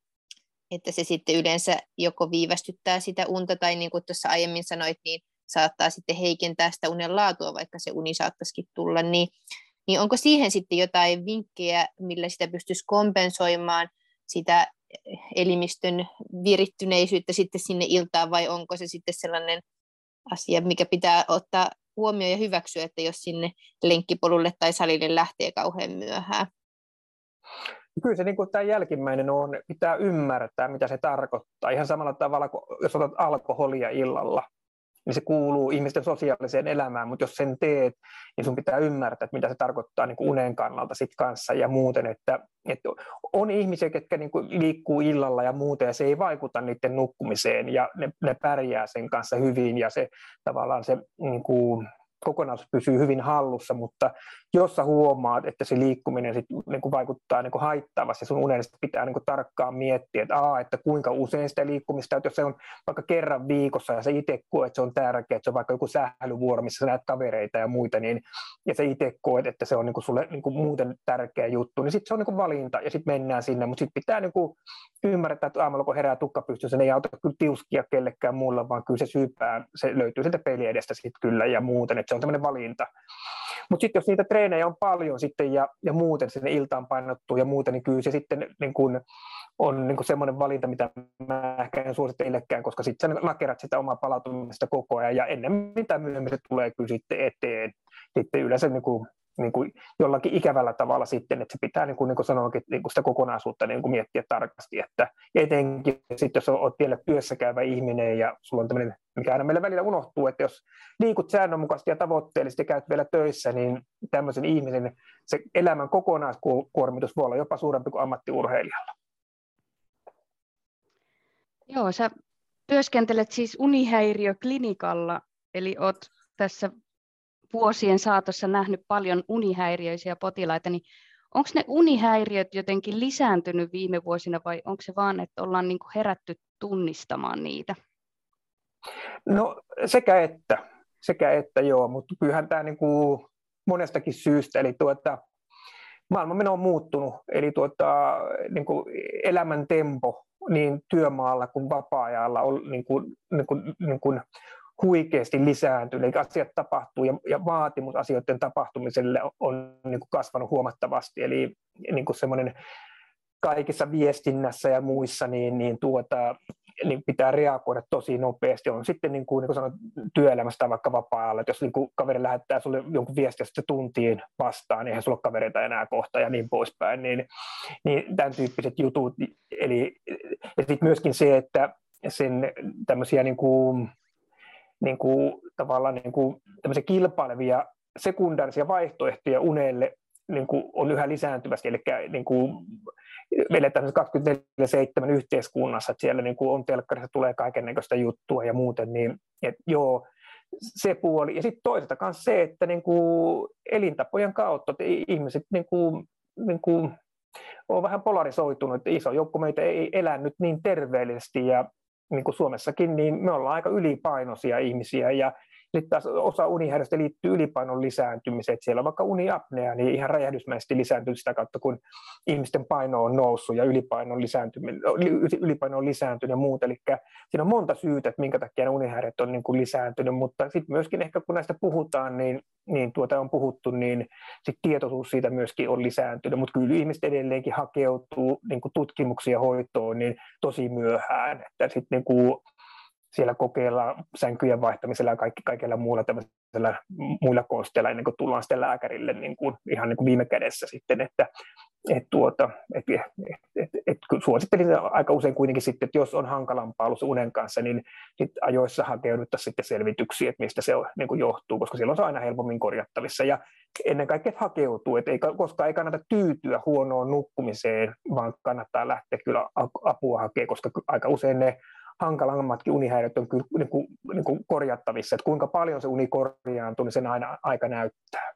että se sitten yleensä joko viivästyttää sitä unta, tai niin kuin tuossa aiemmin sanoit, niin saattaa sitten heikentää sitä unen laatua, vaikka se uni saattaisikin tulla, niin niin onko siihen sitten jotain vinkkejä, millä sitä pystyisi kompensoimaan sitä elimistön virittyneisyyttä sitten sinne iltaan, vai onko se sitten sellainen asia, mikä pitää ottaa huomioon ja hyväksyä, että jos sinne lenkkipolulle tai salille lähtee kauhean myöhään? Kyllä se niin kuin tämä jälkimmäinen on, pitää ymmärtää, mitä se tarkoittaa. Ihan samalla tavalla kuin jos otat alkoholia illalla, niin se kuuluu ihmisten sosiaaliseen elämään, mutta jos sen teet, niin sun pitää ymmärtää, että mitä se tarkoittaa niin kuin unen kannalta sit kanssa ja muuten, että, että on ihmisiä, ketkä niin kuin liikkuu illalla ja muuten, ja se ei vaikuta niiden nukkumiseen, ja ne, ne pärjää sen kanssa hyvin, ja se tavallaan se niin kuin, kokonaisuus pysyy hyvin hallussa, mutta jos sä huomaat, että se liikkuminen sit, niin kuin vaikuttaa niin kuin haittaavasti sun unen, niin pitää niin kuin tarkkaan miettiä, että, aa, että kuinka usein sitä liikkumista, että jos se on vaikka kerran viikossa ja sä itse koet, että se on tärkeää, että se on vaikka joku sählyvuoro, missä sä näet kavereita ja muita, niin, ja sä itse koet, että se on niin kuin sulle niin kuin muuten tärkeä juttu, niin sitten se on niin kuin valinta ja sitten mennään sinne, mutta sitten pitää niin kuin ymmärtää, että aamulla kun herää tukka pystyssä, se ei auta kyllä tiuskia kellekään muulla, vaan kyllä se syypää, se löytyy sieltä peliedestä sitten kyllä ja muuten, se on tämmöinen valinta. Mutta sitten jos niitä treenejä on paljon sitten ja, ja muuten sinne iltaan painottuu ja muuten, niin kyllä se sitten niin kun on niin kun semmoinen valinta, mitä mä ehkä en suosittele koska sitten sä nakerat sitä omaa palautumista koko ajan ja ennen mitä myöhemmin se tulee kyllä sitten eteen. Sitten yleensä niin kun, niin kuin jollakin ikävällä tavalla sitten, että se pitää, niin niin kuin sanoinkin, niin kuin sitä kokonaisuutta niin kuin miettiä tarkasti, että etenkin sitten jos olet vielä työssä käyvä ihminen ja sulla on tämmöinen, mikä aina meillä välillä unohtuu, että jos liikut säännönmukaisesti ja tavoitteellisesti ja käyt vielä töissä, niin tämmöisen ihmisen se elämän kokonaiskuormitus voi olla jopa suurempi kuin ammattiurheilijalla. Joo, sä työskentelet siis unihäiriöklinikalla, eli olet tässä vuosien saatossa nähnyt paljon unihäiriöisiä potilaita, niin onko ne unihäiriöt jotenkin lisääntynyt viime vuosina vai onko se vaan, että ollaan niin kuin herätty tunnistamaan niitä? No sekä että, sekä että joo, mutta kyllähän tämä niin kuin monestakin syystä, eli tuota, maailmanmeno on muuttunut, eli tuota, niin kuin elämän tempo niin työmaalla kuin vapaa-ajalla on niin kuin, niin kuin, niin kuin huikeasti lisääntynyt, eli asiat tapahtuu ja, ja vaatimus asioiden tapahtumiselle on niin kuin kasvanut huomattavasti, eli niin kuin semmoinen kaikissa viestinnässä ja muissa, niin, niin, tuota, niin pitää reagoida tosi nopeasti. On sitten niin kuin, niin kuin sanoin, työelämässä tai vaikka vapaa-ajalla, että jos niin kuin kaveri lähettää sulle jonkun viestiä sitten tuntiin vastaan, niin eihän sulla kavereita enää kohta ja niin poispäin. Niin, niin tämän tyyppiset jutut. Eli, ja sitten myöskin se, että sen tämmöisiä niin kuin, niin kuin, tavallaan niin kuin, kilpailevia sekundaarisia vaihtoehtoja unelle niin kuin on yhä lisääntyvästi, eli niin kuin, eletään 24-7 yhteiskunnassa, että siellä niin kuin on telkkarissa, tulee kaiken näköistä juttua ja muuten, niin et joo, se puoli. Ja sitten toisaalta myös se, että niin kuin elintapojen kautta että ihmiset niin kuin, niin kuin, on vähän polarisoitunut, että iso joukko meitä ei elä nyt niin terveellisesti ja niin kuin Suomessakin, niin me ollaan aika ylipainoisia ihmisiä ja sitten taas osa unihäiriöistä liittyy ylipainon lisääntymiseen, että siellä on vaikka uniapnea, niin ihan räjähdysmäisesti lisääntyy sitä kautta, kun ihmisten paino on noussut ja ylipaino on lisääntynyt, ylipaino on lisääntynyt ja muuta. Eli siinä on monta syytä, että minkä takia ne unihäiriöt on niin kuin lisääntynyt, mutta sitten myöskin ehkä kun näistä puhutaan, niin, niin tuota on puhuttu, niin sit tietoisuus siitä myöskin on lisääntynyt, mutta kyllä ihmiset edelleenkin hakeutuu niin kuin tutkimuksia hoitoon niin tosi myöhään, että sitten niin siellä kokeillaan sänkyjen vaihtamisella ja kaikki, kaikilla muilla tämmöisillä muilla konsteilla ennen kuin tullaan sitten lääkärille niin kuin, ihan niin kuin viime kädessä sitten, että et tuota, et, et, et, et, suosittelin aika usein kuitenkin sitten, että jos on hankalampaa ollut unen kanssa, niin sit ajoissa hakeuduttaisiin sitten selvityksiä, että mistä se on, niin kuin johtuu, koska silloin se on aina helpommin korjattavissa. Ja ennen kaikkea että hakeutuu, että ei, koska ei kannata tyytyä huonoon nukkumiseen, vaan kannattaa lähteä kyllä apua hakemaan, koska aika usein ne hankalammatkin unihäiriöt on kyllä niin kuin, niin kuin korjattavissa, että kuinka paljon se uni korjaantuu, niin sen aina aika näyttää.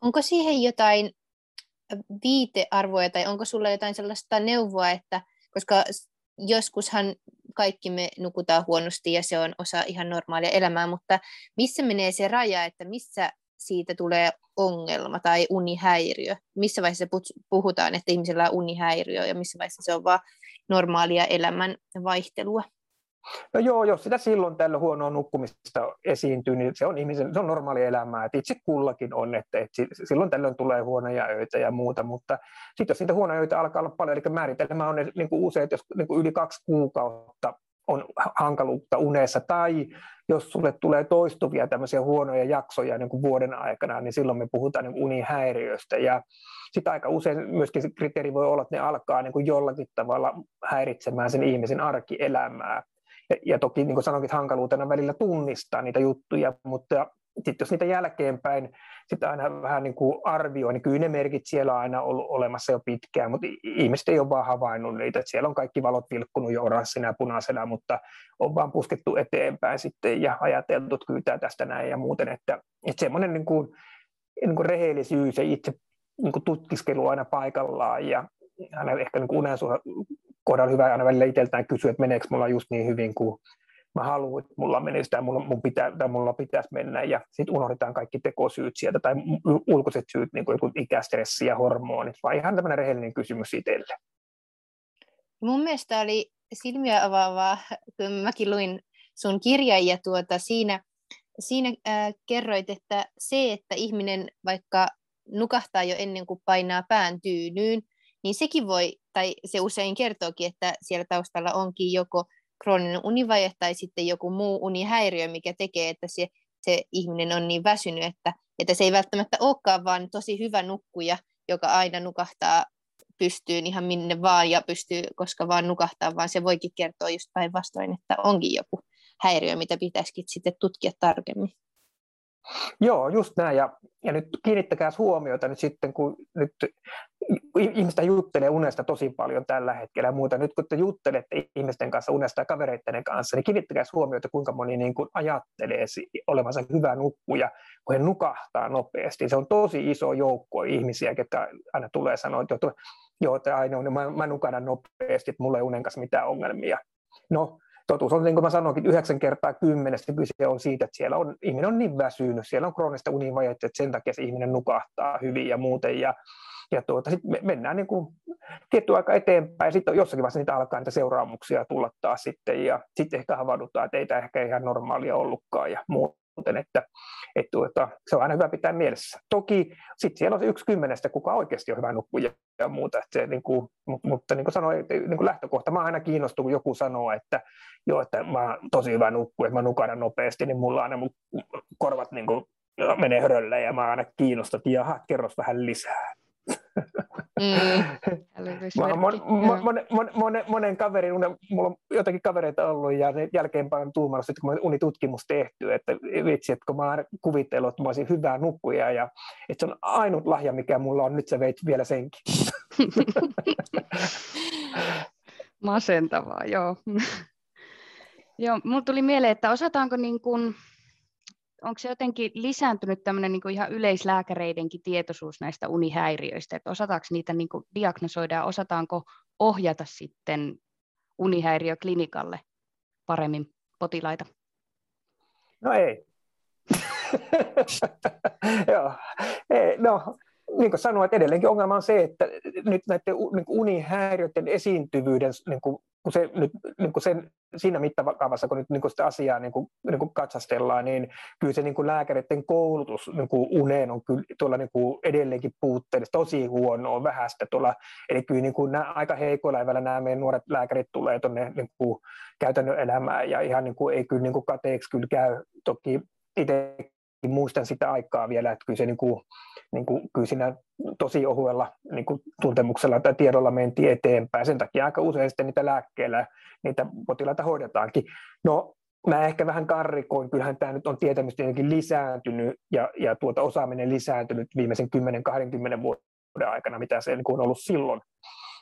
Onko siihen jotain viitearvoja tai onko sulla jotain sellaista neuvoa, että koska joskushan kaikki me nukutaan huonosti ja se on osa ihan normaalia elämää, mutta missä menee se raja, että missä siitä tulee ongelma tai unihäiriö? Missä vaiheessa puhutaan, että ihmisellä on unihäiriö ja missä vaiheessa se on vain normaalia elämän vaihtelua? No joo, jos sitä silloin tällä huonoa nukkumista esiintyy, niin se on ihmisen, se on normaali elämää, että itse kullakin on, että, että silloin tällöin tulee huonoja öitä ja muuta, mutta sitten jos niitä huonoja öitä alkaa olla paljon, eli määritelmä on niin kuin usein, että jos niin kuin yli kaksi kuukautta on hankaluutta unessa, tai jos sulle tulee toistuvia tämmöisiä huonoja jaksoja niin kuin vuoden aikana, niin silloin me puhutaan niin unihäiriöstä, ja sitten aika usein myöskin se kriteeri voi olla, että ne alkaa niin kuin jollakin tavalla häiritsemään sen ihmisen arkielämää, ja, ja toki niin kuin sanoinkin, hankaluutena välillä tunnistaa niitä juttuja, mutta sitten jos niitä jälkeenpäin sitä aina vähän niin kuin arvioi, niin kyllä ne merkit siellä on aina ollut olemassa jo pitkään, mutta ihmiset ei ole vaan havainnut niitä, että siellä on kaikki valot vilkkunut jo oranssina ja punaisena, mutta on vaan puskettu eteenpäin sitten ja ajateltu, että kyllä tästä näin ja muuten, että, että semmoinen niin kuin, niin kuin rehellisyys ja itse niin kuin tutkiskelu aina paikallaan ja aina ehkä niin unen kohdalla hyvä aina välillä itseltään kysyä, että meneekö mulla just niin hyvin kuin mä haluan, että mulla menee sitä, mulla, mun pitää, tai mulla pitäisi mennä, ja sitten unohdetaan kaikki tekosyyt sieltä, tai ulkoiset syyt, niin kuin ikästressi ja hormonit, vaan ihan tämmöinen rehellinen kysymys itselle. Mun mielestä oli silmiä avaavaa, kun mäkin luin sun kirja, ja tuota, siinä, siinä äh, kerroit, että se, että ihminen vaikka nukahtaa jo ennen kuin painaa pään tyynyyn, niin sekin voi, tai se usein kertookin, että siellä taustalla onkin joko krooninen univaje tai sitten joku muu unihäiriö, mikä tekee, että se, se ihminen on niin väsynyt, että että se ei välttämättä olekaan vaan tosi hyvä nukkuja, joka aina nukahtaa pystyyn ihan minne vaan ja pystyy koska vaan nukahtaa, vaan se voikin kertoa just päinvastoin, että onkin joku häiriö, mitä pitäisikin sitten tutkia tarkemmin. Joo, just näin. Ja, ja nyt kiinnittäkää huomiota nyt sitten, kun nyt ihmistä juttelee unesta tosi paljon tällä hetkellä ja muuta. Nyt kun te juttelette ihmisten kanssa unesta ja kavereiden kanssa, niin kiinnittäkää huomiota, kuinka moni niin kuin ajattelee olevansa hyvä nukkuja, kun he nukahtaa nopeasti. Se on tosi iso joukko ihmisiä, jotka aina tulee sanoa, että joo, että aina on, mä, mä nukadan nopeasti, että mulla ei unen kanssa mitään ongelmia. No, totuus on, niin kuin mä sanoinkin, yhdeksän kertaa kymmenestä. Kyse on siitä, että siellä on, ihminen on niin väsynyt, siellä on kroonista univajetta, että sen takia se ihminen nukahtaa hyvin ja muuten, ja, ja tuota, sitten me mennään niin kuin tietty aika eteenpäin, ja sitten jossakin vaiheessa niitä alkaa niitä seuraamuksia tulla taas sitten, ja sitten ehkä havahdutaan, että ei tämä ehkä ihan normaalia ollutkaan, ja muuta muuten, että, että tuota, se on aina hyvä pitää mielessä. Toki sitten siellä on se yksi kymmenestä, kuka oikeasti on hyvä nukkuja ja muuta, että se, niin kuin, mutta niin kuin sanoin, niin kuin lähtökohta, mä aina kiinnostun, kun joku sanoo, että joo, että mä oon tosi hyvä nukku, että mä nukadan nopeasti, niin mulla aina mun korvat niin kuin, menee hörölle ja mä aina kiinnostan, että jaha, kerros vähän lisää. Mm. mon, mon, mon, mon, mon, monen kaverin, mulla on jotakin kavereita ollut ja ne jälkeenpäin tuumalla, kun on unitutkimus tehty, että vitsi, että kun mä oon kuvitellut, että mä olisin hyvää nukkuja ja että se on ainut lahja, mikä mulla on, nyt sä veit vielä senkin. Masentavaa, joo. joo, mulla tuli mieleen, että osataanko niin kuin onko se jotenkin lisääntynyt tämmöinen niin ihan yleislääkäreidenkin tietoisuus näistä unihäiriöistä, että osataanko niitä niin diagnosoida ja osataanko ohjata sitten unihäiriöklinikalle paremmin potilaita? No ei. Joo. Ei, no, niin kuin sanoin, että edelleenkin ongelma on se, että nyt näiden niin unihäiriöiden esiintyvyyden niin kuin kun se nyt niin kuin sen, siinä mittakaavassa, kun nyt niin kuin sitä asiaa niin kuin, niin kuin katsastellaan, niin kyllä se niin kuin lääkäreiden koulutus niin kuin uneen on kyllä tuolla niin kuin edelleenkin puutteellista, tosi huonoa, vähäistä tuolla. Eli kyllä niin kuin nämä, aika heikoilla evällä nämä meidän nuoret lääkärit tulee tuonne niin kuin käytännön elämään ja ihan niin kuin, ei kyllä niin kuin kateeksi kyllä käy. Toki itse muistan sitä aikaa vielä, että kyllä, se niin kuin, niin kuin, kyllä siinä tosi ohuella niin kuin tuntemuksella tai tiedolla mentiin eteenpäin. Sen takia aika usein sitten niitä lääkkeillä niitä potilaita hoidetaankin. No, mä ehkä vähän karrikoin, kyllähän tämä nyt on tietämys tietenkin lisääntynyt ja, ja tuota osaaminen lisääntynyt viimeisen 10-20 vuoden aikana, mitä se on ollut silloin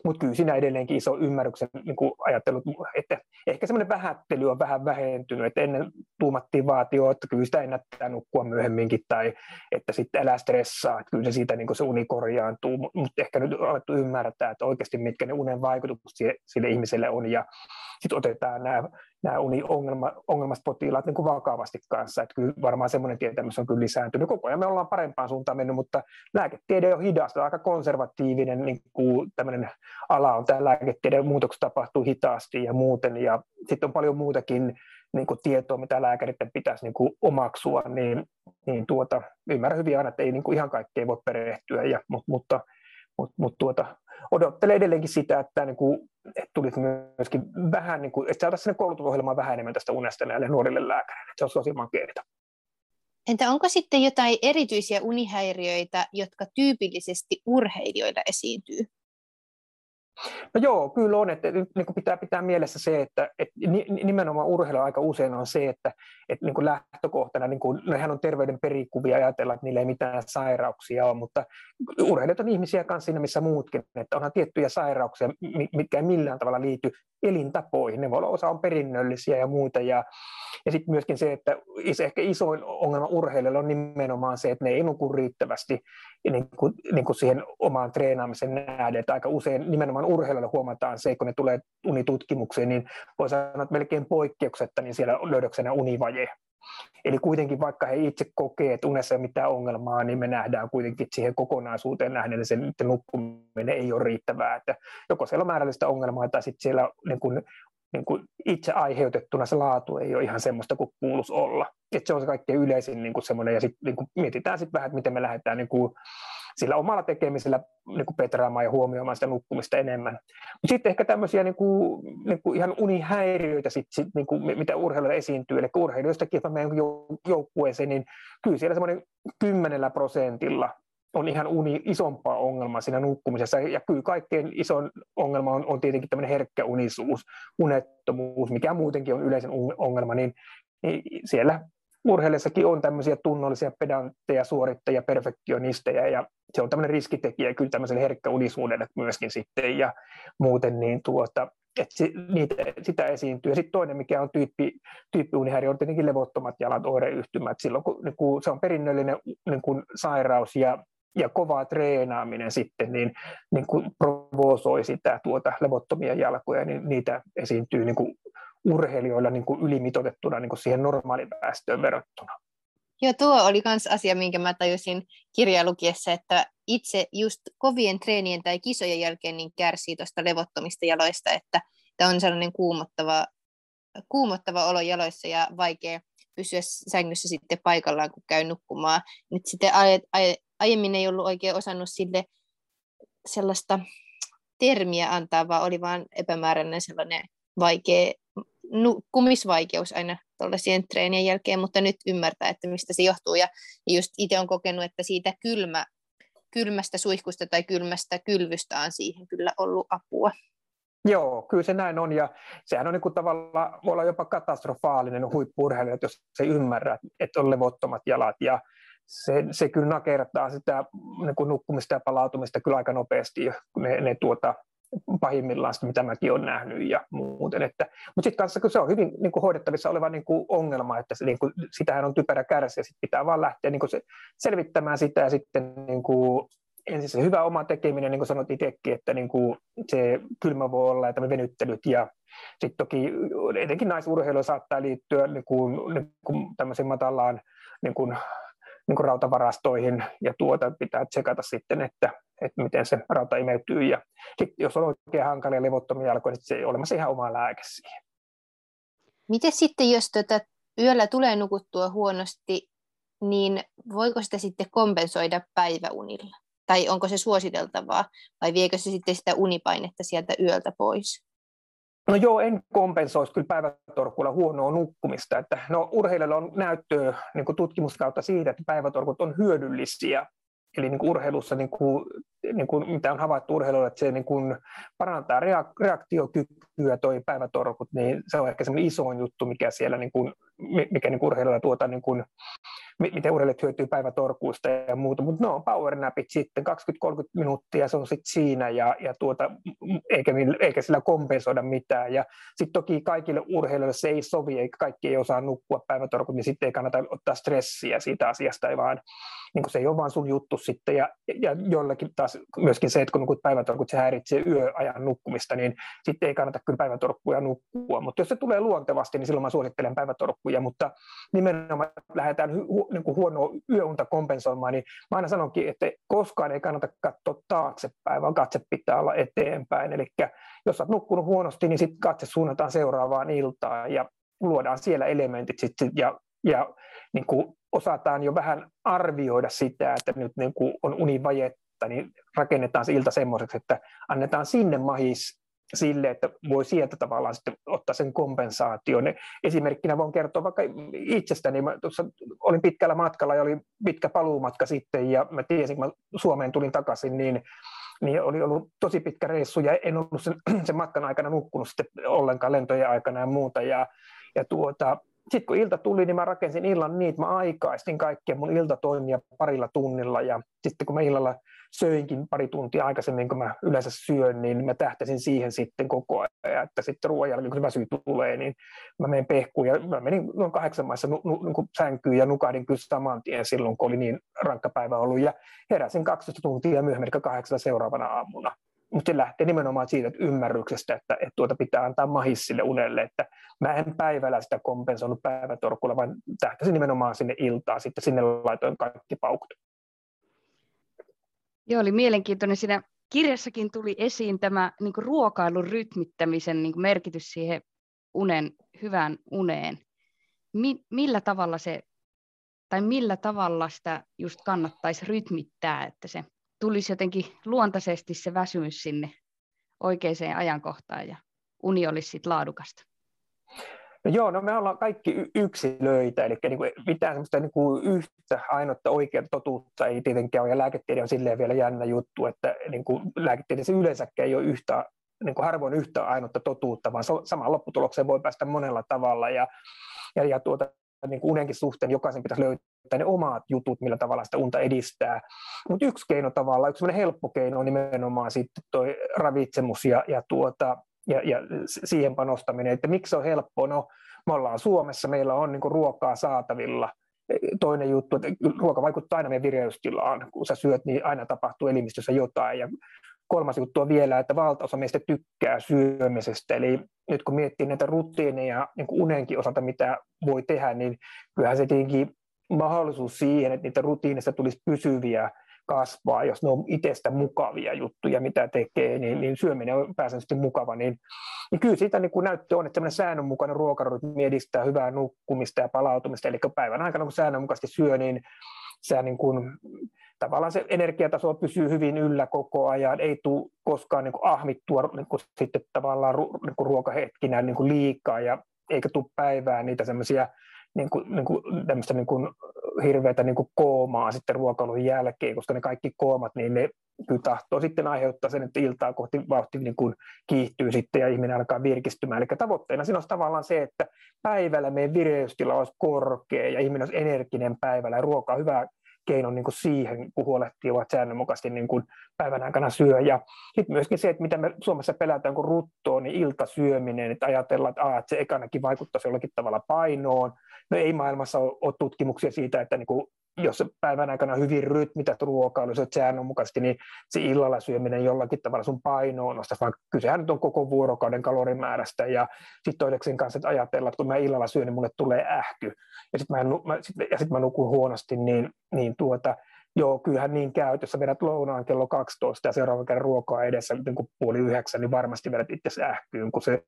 mutta kyllä siinä edelleenkin iso ymmärryksen niin kuin ajattelu, että ehkä semmoinen vähättely on vähän vähentynyt, että ennen tuumattiin vaatio, että kyllä sitä ennättää nukkua myöhemminkin, tai että sitten älä stressaa, että kyllä se siitä niin kuin se uni korjaantuu, mutta ehkä nyt on alettu ymmärtää, että oikeasti mitkä ne unen vaikutukset sille ihmiselle on, ja sitten otetaan nämä nämä uni-ongelma, ongelmaspotilaat niin kuin vakavasti kanssa. Että kyllä varmaan semmoinen tietämys on kyllä lisääntynyt. Koko ajan me ollaan parempaan suuntaan mennyt, mutta lääketiede on hidasta, aika konservatiivinen niin kuin ala on. Tämä lääketiede muutokset tapahtuu hitaasti ja muuten. Ja sitten on paljon muutakin niin kuin tietoa, mitä lääkäreiden pitäisi niin kuin omaksua, niin, niin tuota, ymmärrän hyvin aina, että ei niin kuin ihan kaikkea voi perehtyä, ja, mutta, mutta, mutta, mutta tuota, odottelen edelleenkin sitä, että, niin kuin, että tulisi myöskin vähän, niin kuin, että saataisiin sinne koulutusohjelmaan vähän enemmän tästä unesta näille nuorille lääkäreille. Se olisi tosi makeita. Entä onko sitten jotain erityisiä unihäiriöitä, jotka tyypillisesti urheilijoilla esiintyy? No joo, kyllä on, että niin kuin pitää pitää mielessä se, että, että nimenomaan urheilu aika usein on se, että, että niin kuin lähtökohtana, niin kuin, nehän on terveyden perikuvia ajatella, että niillä ei mitään sairauksia ole, mutta urheilijat on ihmisiä kanssa siinä missä muutkin, että onhan tiettyjä sairauksia, mitkä ei millään tavalla liity elintapoihin, ne voi olla osa on perinnöllisiä ja muita, ja, ja sitten myöskin se, että ehkä isoin ongelma urheilijoilla on nimenomaan se, että ne ei nuku riittävästi niin kuin, niin kuin siihen omaan treenaamiseen nähden, että aika usein nimenomaan urheilijoilla huomataan se, kun ne tulee unitutkimukseen, niin voi sanoa, että melkein poikkeuksetta, niin siellä löydöksenä univaje. Eli kuitenkin vaikka he itse kokee, että unessa ei ole mitään ongelmaa, niin me nähdään kuitenkin että siihen kokonaisuuteen nähden, että se nukkuminen ei ole riittävää. Että joko siellä on määrällistä ongelmaa tai sitten siellä niin kuin, niin kuin itse aiheutettuna se laatu ei ole ihan semmoista kuin kuuluisi olla. Et se on se kaikkein yleisin niin kuin semmoinen, ja sitten niin kuin mietitään sitten vähän, että miten me lähdetään niin kuin sillä omalla tekemisellä niin kuin petraamaan ja huomioimaan sitä nukkumista enemmän. Mutta sitten ehkä tämmöisiä niin kuin, niin kuin ihan unihäiriöitä, sit, sit, niin kuin, mitä urheilijoilla esiintyy, eli urheilijoistakin meidän joukkueeseen, niin kyllä siellä semmoinen kymmenellä prosentilla on ihan uni isompaa ongelmaa siinä nukkumisessa. Ja kyllä kaikkein isoin ongelma on, on tietenkin tämmöinen herkkä unisuus, unettomuus, mikä muutenkin on yleisen ongelma, niin, niin siellä urheilijassakin on tämmöisiä tunnollisia pedantteja, suorittajia, perfektionisteja, ja se on tämmöinen riskitekijä kyllä tämmöiselle herkkäunisuudelle myöskin sitten, ja muuten niin tuota, että se, niitä, sitä esiintyy. Ja sitten toinen, mikä on tyyppi, tyyppiunihäiriö, on tietenkin levottomat jalat, oireyhtymät. Silloin kun, niin kun se on perinnöllinen niin kun sairaus ja ja kova treenaaminen sitten niin, niin kuin provosoi sitä tuota levottomia jalkoja, niin niitä esiintyy niin kuin urheilijoilla niin kuin ylimitoitettuna niin kuin siihen normaaliväestöön verrattuna. Joo, tuo oli myös asia, minkä mä tajusin kirjalukiessa, että itse just kovien treenien tai kisojen jälkeen niin kärsii tuosta levottomista jaloista, että, että on sellainen kuumottava, kuumottava olo jaloissa ja vaikea pysyä sängyssä sitten paikallaan, kun käy nukkumaan. Nyt sitten aiemmin ei ollut oikein osannut sille sellaista termiä antaa, vaan oli vain epämääräinen sellainen vaikea nukkumisvaikeus aina tuollaisien treenien jälkeen, mutta nyt ymmärtää, että mistä se johtuu. Ja just itse on kokenut, että siitä kylmä, kylmästä suihkusta tai kylmästä kylvystä on siihen kyllä ollut apua. Joo, kyllä se näin on, ja sehän on niin kuin tavallaan, voi olla jopa katastrofaalinen huippurheilija, jos se ymmärrät, että on levottomat jalat, ja se, se kyllä nakertaa sitä niin kuin nukkumista ja palautumista kyllä aika nopeasti, ne, ne tuota, pahimmillaan, mitä mäkin olen nähnyt ja muuten. Että, mutta sitten kanssa se on hyvin niin kuin hoidettavissa oleva niin kuin ongelma, että se, niin kuin, sitähän on typerä kärsiä, ja sitten pitää vaan lähteä niin kuin se, selvittämään sitä ja sitten niin kuin, ensin se hyvä oma tekeminen, niin kuin sanoit itsekin, että niin kuin se kylmä voi olla ja venyttelyt ja sitten toki etenkin naisurheilu saattaa liittyä niin kuin, niin kuin tämmöiseen matalaan niin kuin niin kuin rautavarastoihin ja tuota pitää tsekata sitten, että, että miten se rauta imeytyy. Ja sitten jos on oikein hankalia levottomia jalkoja, niin se ei ole olemassa ihan oma lääke siihen. Miten sitten, jos tota yöllä tulee nukuttua huonosti, niin voiko sitä sitten kompensoida päiväunilla? Tai onko se suositeltavaa, vai viekö se sitten sitä unipainetta sieltä yöltä pois? No joo, en kompensoisi kyllä päivätorkulla huonoa nukkumista. Että, no, urheilijoilla on näyttöä niin tutkimuskautta siitä, että päivätorkut on hyödyllisiä Eli niin kuin urheilussa, niin kuin, niin kuin, mitä on havaittu urheilulla, että se niin kuin parantaa reaktiokykyä, toi päivätorkut, niin se on ehkä semmoinen isoin juttu, mikä siellä niin kuin, mikä niin urheilulla tuota, niin kuin, miten urheilijat hyötyy päivätorkuista ja muuta, mutta no power napit sitten 20-30 minuuttia, se on sitten siinä ja, ja tuota, eikä, eikä sillä kompensoida mitään ja sitten toki kaikille urheilijoille se ei sovi, eikä kaikki ei osaa nukkua päivätorkut, niin sitten ei kannata ottaa stressiä siitä asiasta, ei vaan niin se ei ole vaan sun juttu sitten, ja, ja joillekin taas myöskin se, että kun nukut päivätorkut, se häiritsee yöajan nukkumista, niin sitten ei kannata kyllä päivätorkkuja nukkua, mutta jos se tulee luontevasti, niin silloin mä suosittelen päivätorkkuja, mutta nimenomaan lähdetään hu, niin kuin huonoa yöunta kompensoimaan, niin mä aina sanonkin, että koskaan ei kannata katsoa taaksepäin, vaan katse pitää olla eteenpäin, eli jos olet nukkunut huonosti, niin sitten katse suunnataan seuraavaan iltaan, ja luodaan siellä elementit sitten, ja ja niin kuin osataan jo vähän arvioida sitä, että nyt niin kuin on univajetta, niin rakennetaan se ilta semmoiseksi, että annetaan sinne mahis sille, että voi sieltä tavallaan sitten ottaa sen kompensaation. Esimerkkinä voin kertoa vaikka itsestäni. Mä tuossa olin pitkällä matkalla ja oli pitkä paluumatka sitten ja mä tiesin, kun mä Suomeen tulin takaisin, niin niin oli ollut tosi pitkä reissu ja en ollut sen, sen matkan aikana nukkunut sitten ollenkaan lentojen aikana ja muuta. Ja, ja tuota, sitten kun ilta tuli, niin mä rakensin illan niin, että mä aikaistin kaikkia mun iltatoimia parilla tunnilla. Ja sitten kun mä illalla söinkin pari tuntia aikaisemmin, kun mä yleensä syön, niin mä tähtäsin siihen sitten koko ajan, että sitten ruoan jälkeen, kun väsy tulee, niin mä menen pehkuun ja mä menin noin kahdeksan maissa nu, nu, nu, sänkyyn ja nukahdin kyllä saman tien silloin, kun oli niin rankka päivä ollut. Ja heräsin 12 tuntia myöhemmin, eli kahdeksan seuraavana aamuna mutta se lähtee nimenomaan siitä että ymmärryksestä, että, että tuota pitää antaa mahis sille unelle, että mä en päivällä sitä kompensoinut päivätorkulla, vaan tähtäisin nimenomaan sinne iltaan, sitten sinne laitoin kaikki paukut. Joo, oli mielenkiintoinen. Siinä kirjassakin tuli esiin tämä niin ruokailun rytmittämisen niin merkitys siihen unen, hyvään uneen. Mi, millä tavalla se, tai millä tavalla sitä just kannattaisi rytmittää, että se tulisi jotenkin luontaisesti se väsymys sinne oikeaan ajankohtaan ja uni olisi sitten laadukasta? No joo, no me ollaan kaikki yksilöitä, eli niin kuin mitään semmoista niin kuin yhtä ainoutta oikeaa totuutta ei tietenkään ole, ja lääketiede on silleen vielä jännä juttu, että niin kuin lääketieteessä yleensäkään ei ole yhtä, niin kuin harvoin yhtä ainoutta totuutta, vaan samaan lopputulokseen voi päästä monella tavalla, ja, ja, ja tuota, niin kuin unenkin suhteen jokaisen pitäisi löytää ne omat jutut, millä tavalla sitä unta edistää. Mutta yksi keino tavallaan, yksi helppo keino on nimenomaan sitten toi ravitsemus ja, ja tuota, ja, ja siihen panostaminen, että miksi se on helppoa, no me ollaan Suomessa, meillä on niin ruokaa saatavilla, toinen juttu, että ruoka vaikuttaa aina meidän vireystilaan, kun sä syöt, niin aina tapahtuu elimistössä jotain, ja kolmas juttu on vielä, että valtaosa meistä tykkää syömisestä, eli nyt kun miettii näitä rutiineja niin kuin unenkin osalta, mitä voi tehdä, niin kyllähän se tietenkin mahdollisuus siihen, että niitä rutiineista tulisi pysyviä, kasvaa, jos ne on itsestä mukavia juttuja, mitä tekee, niin, niin syöminen on pääsääntöisesti mukava, niin, niin kyllä siitä niin näyttö on, että sellainen säännönmukainen ruokarytmi edistää hyvää nukkumista ja palautumista, eli päivän aikana kun säännönmukaisesti syö, niin se niin kuin, tavallaan se energiataso pysyy hyvin yllä koko ajan, ei tule koskaan niin kuin ahmittua niin kuin sitten tavallaan niin kuin ruokahetkinä niin kuin liikaa ja eikä tule päivään niitä semmoisia niin kuin, niin kuin, niin kuin hirveätä niin kuin koomaa sitten ruokailun jälkeen, koska ne kaikki koomat, niin ne kyllä tahtoo sitten aiheuttaa sen, että iltaa kohti vauhti niin kuin kiihtyy sitten ja ihminen alkaa virkistymään. Eli tavoitteena siinä olisi tavallaan se, että päivällä meidän vireystila olisi korkea ja ihminen olisi energinen päivällä ja ruoka on hyvä keino niin kuin siihen, kun huolehtii ovat säännönmukaisesti niin kuin päivän aikana syö. Ja sitten myöskin se, että mitä me Suomessa pelätään kun ruttoa, niin iltasyöminen, että ajatellaan, että, aa, että se ekanakin vaikuttaisi jollakin tavalla painoon. No ei maailmassa ole, ole tutkimuksia siitä, että niin kuin jos päivän aikana hyvin rytmität ruokailu, se säännönmukaisesti, niin se illalla syöminen jollakin tavalla sun painoon nostaa, vaan kysehän nyt on koko vuorokauden kalorimäärästä, ja sitten toiseksi kanssa, että ajatellaan, että kun mä illalla syön, niin mulle tulee ähky, ja sitten mä, sit, sit mä nukun huonosti, niin, niin tuota, joo, kyllähän niin käy, jos sä vedät lounaan kello 12 ja seuraavan kerran ruokaa edessä niin kuin puoli yhdeksän, niin varmasti vedät itse ähkyyn, kun se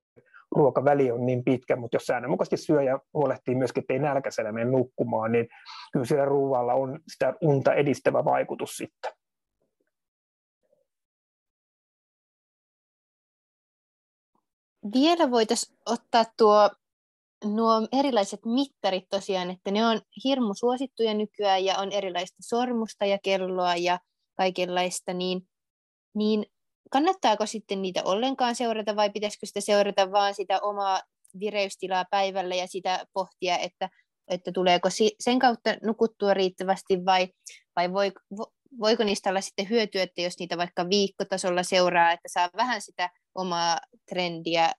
ruokaväli on niin pitkä, mutta jos säännönmukaisesti syö ja huolehtii myöskin, että ei nälkäisenä mene nukkumaan, niin kyllä siellä ruoalla on sitä unta edistävä vaikutus sitten. Vielä voitaisiin ottaa tuo, nuo erilaiset mittarit tosiaan, että ne on hirmu suosittuja nykyään ja on erilaista sormusta ja kelloa ja kaikenlaista, niin, niin kannattaako sitten niitä ollenkaan seurata vai pitäisikö sitä seurata vaan sitä omaa vireystilaa päivällä ja sitä pohtia, että, että tuleeko sen kautta nukuttua riittävästi vai, vai voi, voiko niistä olla sitten hyötyä, että jos niitä vaikka viikkotasolla seuraa, että saa vähän sitä omaa trendiä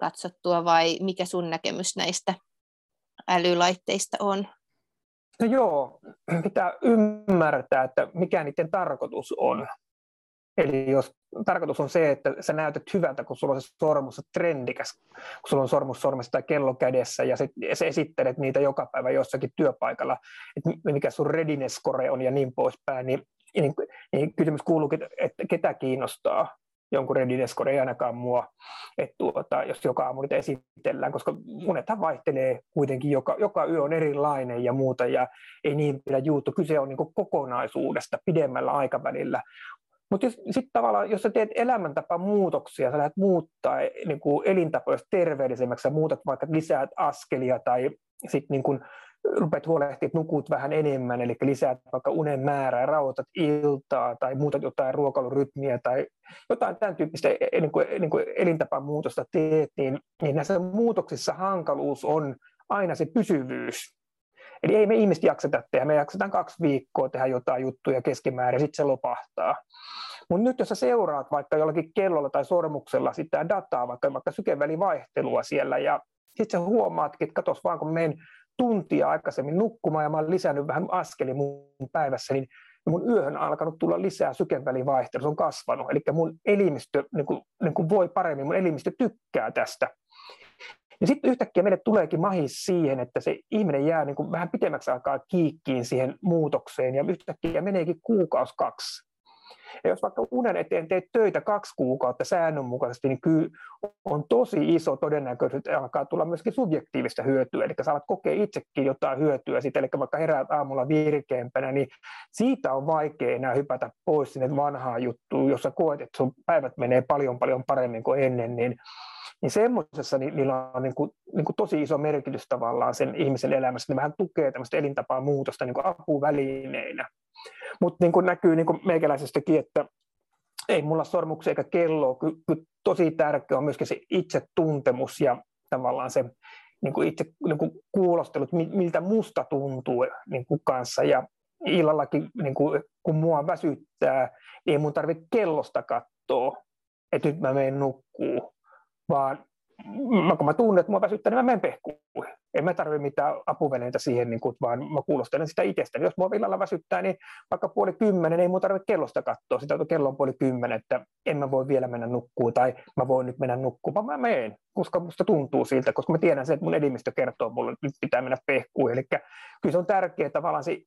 katsottua vai mikä sun näkemys näistä älylaitteista on? No joo, pitää ymmärtää, että mikä niiden tarkoitus on. Eli jos tarkoitus on se, että sä näytät hyvältä, kun sulla on se sormus trendikäs, kun sulla on sormus sormessa tai kello kädessä, ja sit, sä esittelet niitä joka päivä jossakin työpaikalla, että mikä sun readiness score on ja niin poispäin, niin, niin, niin kysymys kuuluukin, että ketä kiinnostaa jonkun readiness score, ei ainakaan mua, että tuota, jos joka aamu niitä esitellään, koska monethan vaihtelee kuitenkin, joka, joka yö on erilainen ja muuta, ja ei niin pidä juuttu. Kyse on niin kokonaisuudesta pidemmällä aikavälillä. Mutta sitten tavallaan, jos sä teet elämäntapamuutoksia, sä lähdet muuttaa niin kuin elintapoja terveellisemmäksi, sä muutat vaikka lisäät askelia tai sitten niin kuin rupeat huolehtimaan, että nukut vähän enemmän, eli lisäät vaikka unen määrää, rauhoitat iltaa tai muutat jotain ruokailurytmiä tai jotain tämän tyyppistä e, e, niin kuin, niin kuin elintapamuutosta teet, niin, niin näissä muutoksissa hankaluus on aina se pysyvyys. Eli ei me ihmiset jakseta tehdä, me jaksetaan kaksi viikkoa tehdä jotain juttuja keskimäärin, sitten se lopahtaa. Mutta nyt jos sä seuraat vaikka jollakin kellolla tai sormuksella sitä dataa, vaikka, vaikka sykevälivaihtelua siellä, ja sitten sä huomaatkin, että katos vaan kun menen tuntia aikaisemmin nukkumaan ja mä oon lisännyt vähän askeli mun päivässä, niin mun yöhön on alkanut tulla lisää sykevälivaihtelua, se on kasvanut. Eli mun elimistö niin kuin, niin kuin voi paremmin, mun elimistö tykkää tästä. Ja sitten yhtäkkiä meille tuleekin mahis siihen, että se ihminen jää niin kuin vähän pitemmäksi aikaa kiikkiin siihen muutokseen, ja yhtäkkiä meneekin kuukausi kaksi. Ja jos vaikka unen eteen teet töitä kaksi kuukautta säännönmukaisesti, niin kyllä on tosi iso todennäköisyys, että alkaa tulla myöskin subjektiivista hyötyä, eli sä alat kokea itsekin jotain hyötyä siitä, eli vaikka heräät aamulla virkeämpänä, niin siitä on vaikea enää hypätä pois sinne vanhaan juttuun, jossa koet, että sun päivät menee paljon paljon paremmin kuin ennen, niin niin semmoisessa niin niillä on niin kuin, niin kuin tosi iso merkitys tavallaan sen ihmisen elämässä. Ne vähän tukee tämmöistä elintapaa muutosta niin kuin apuvälineinä. Mutta niin kuin näkyy niin kuin meikäläisestäkin, että ei mulla sormuksia eikä kelloa. Ky- ky- tosi tärkeä on myöskin se itsetuntemus ja tavallaan se niin kuin itse niin kuin kuulostelut, miltä musta tuntuu niin kuin kanssa. Ja illallakin, niin kuin, kun mua väsyttää, ei mun tarvitse kellosta katsoa, että nyt mä menen nukkuu, vaan mä, kun mä tunnen, että mua väsyttää, niin mä menen pehkuun. En mä tarvitse mitään apuvälineitä siihen, niin kuin, vaan mä kuulostelen sitä itsestäni. Jos mua villalla väsyttää, niin vaikka puoli kymmenen, ei mun tarvitse kellosta katsoa sitä, että kello on puoli kymmenen, että en mä voi vielä mennä nukkuun tai mä voin nyt mennä nukkuun, vaan mä menen, koska musta tuntuu siltä, koska mä tiedän sen, että mun elimistö kertoo mulle, että nyt pitää mennä pehkuun. Eli kyllä se on tärkeää tavallaan se,